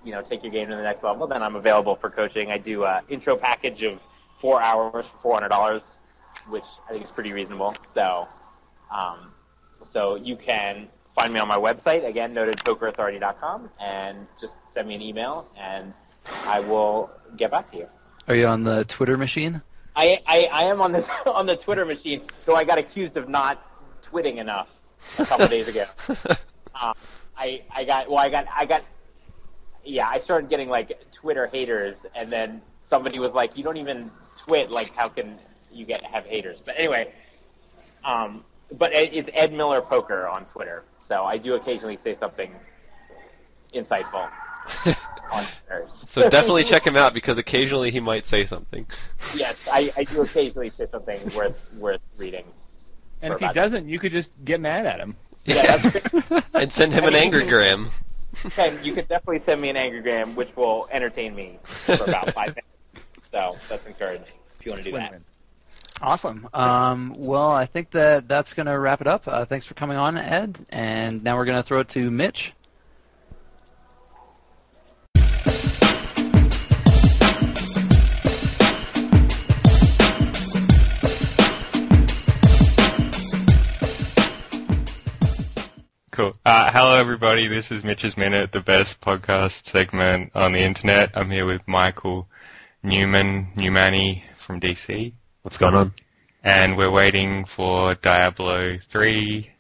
you know, take your game to the next level, then I'm available for coaching. I do a intro package of four hours for four hundred dollars, which I think is pretty reasonable. So, um, so you can find me on my website again, notedpokerauthority.com, and just send me an email, and I will get back to you. are you on the Twitter machine? I, I, I am on this on the Twitter machine, though I got accused of not twitting enough a couple days ago. Um, I I got well I got I got yeah I started getting like Twitter haters, and then somebody was like, "You don't even twit. Like, how can you get have haters?" But anyway, um, but it's Ed Miller Poker on Twitter, so I do occasionally say something insightful on Twitter. So definitely check him out because occasionally he might say something. yes, I, I do occasionally say something worth worth reading. And if he doesn't, you could just get mad at him. Yeah, And send him an angrygram. And you can definitely send me an angry gram, which will entertain me for about five minutes. So that's encouraging if you want to do that. Awesome. Um, well, I think that that's going to wrap it up. Uh, thanks for coming on, Ed. And now we're going to throw it to Mitch. Cool. Uh, hello, everybody. This is Mitch's Minute, the best podcast segment on the internet. I'm here with Michael Newman, Newmani from DC. What's going on? And we're waiting for Diablo 3.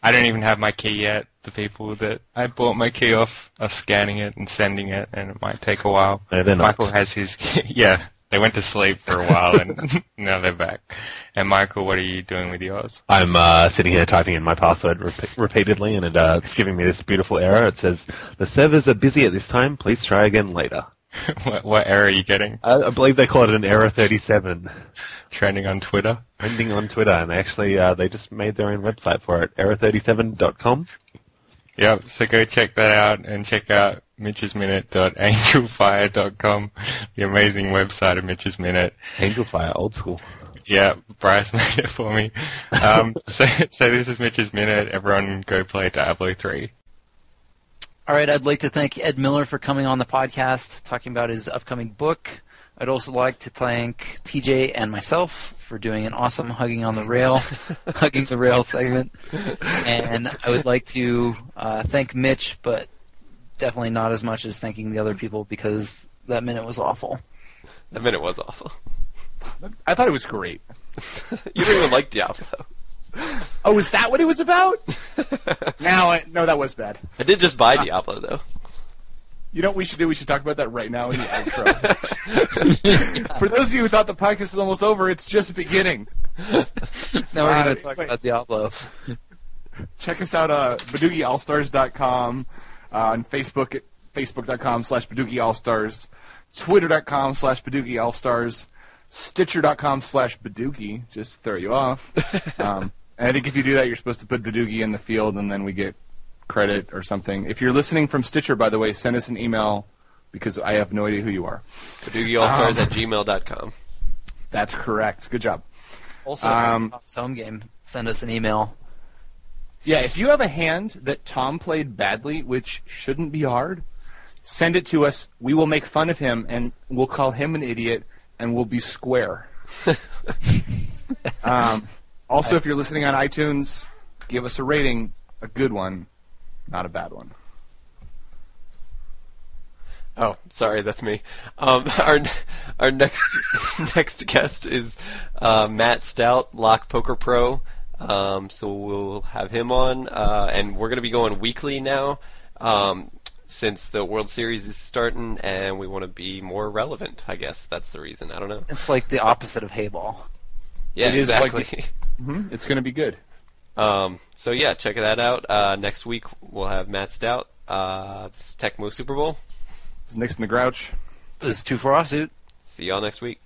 I don't even have my key yet. The people that I bought my key off are scanning it and sending it, and it might take a while. No, they're not. Michael has his, yeah, they went to sleep for a while and now they're back. And Michael, what are you doing with yours? I'm uh, sitting here typing in my password rep- repeatedly, and it, uh, it's giving me this beautiful error. It says the servers are busy at this time. Please try again later. what, what error are you getting? I, I believe they call it an error 37, Trending on Twitter? trending on Twitter, and actually uh, they just made their own website for it, error37.com. Yep, so go check that out and check out mitchesminute.angelfire.com, the amazing website of Mitch's Minute. Angelfire, old school. Yeah, Bryce made it for me. Um, so, so this is Mitch's Minute. Everyone go play Diablo 3. All right, I'd like to thank Ed Miller for coming on the podcast, talking about his upcoming book. I'd also like to thank TJ and myself for doing an awesome hugging on the rail, hugging the rail segment. And I would like to uh, thank Mitch, but definitely not as much as thanking the other people because that minute was awful. That minute was awful. I thought it was great. You don't even like Diablo. Oh, is that what it was about? now, I, no, that was bad. I did just buy Diablo though. You know what we should do? We should talk about that right now in the outro. For those of you who thought the podcast is almost over, it's just beginning. Now we're Uh, going to talk wait. about Diablo. Check us out, at uh, BadoogiAllstars.com, uh, on Facebook at Facebook.com slash BadoogiAllstars, Twitter.com slash BadoogiAllstars, Stitcher.com slash Badoogie, just to throw you off. Um, and I think if you do that, you're supposed to put Badoogie in the field, and then we get credit or something. If you're listening from Stitcher, by the way, send us an email because I have no idea who you are. BadoogiAllStars at gmail.com. That's correct. Good job. Also, Um, Tom's home game. Send us an email. Yeah, if you have a hand that Tom played badly, which shouldn't be hard, send it to us. We will make fun of him and we'll call him an idiot and we'll be square. um, also, if you're listening on iTunes, give us a rating, a good one, not a bad one. Oh, sorry, that's me. Um, our our next next guest is uh, Matt Stout, Lock Poker Pro. Um, so we'll have him on, uh, and we're going to be going weekly now, um, since the World Series is starting, and we want to be more relevant. I guess that's the reason. I don't know. It's like the opposite of Hayball. Yeah, It is like exactly. hmm It's going to be good. um, so yeah, check that out. Uh, next week we'll have Matt Stout. Uh, this is Tecmo Super Bowl. This is Nixon the Grouch. This is two for offsuit. See y'all next week.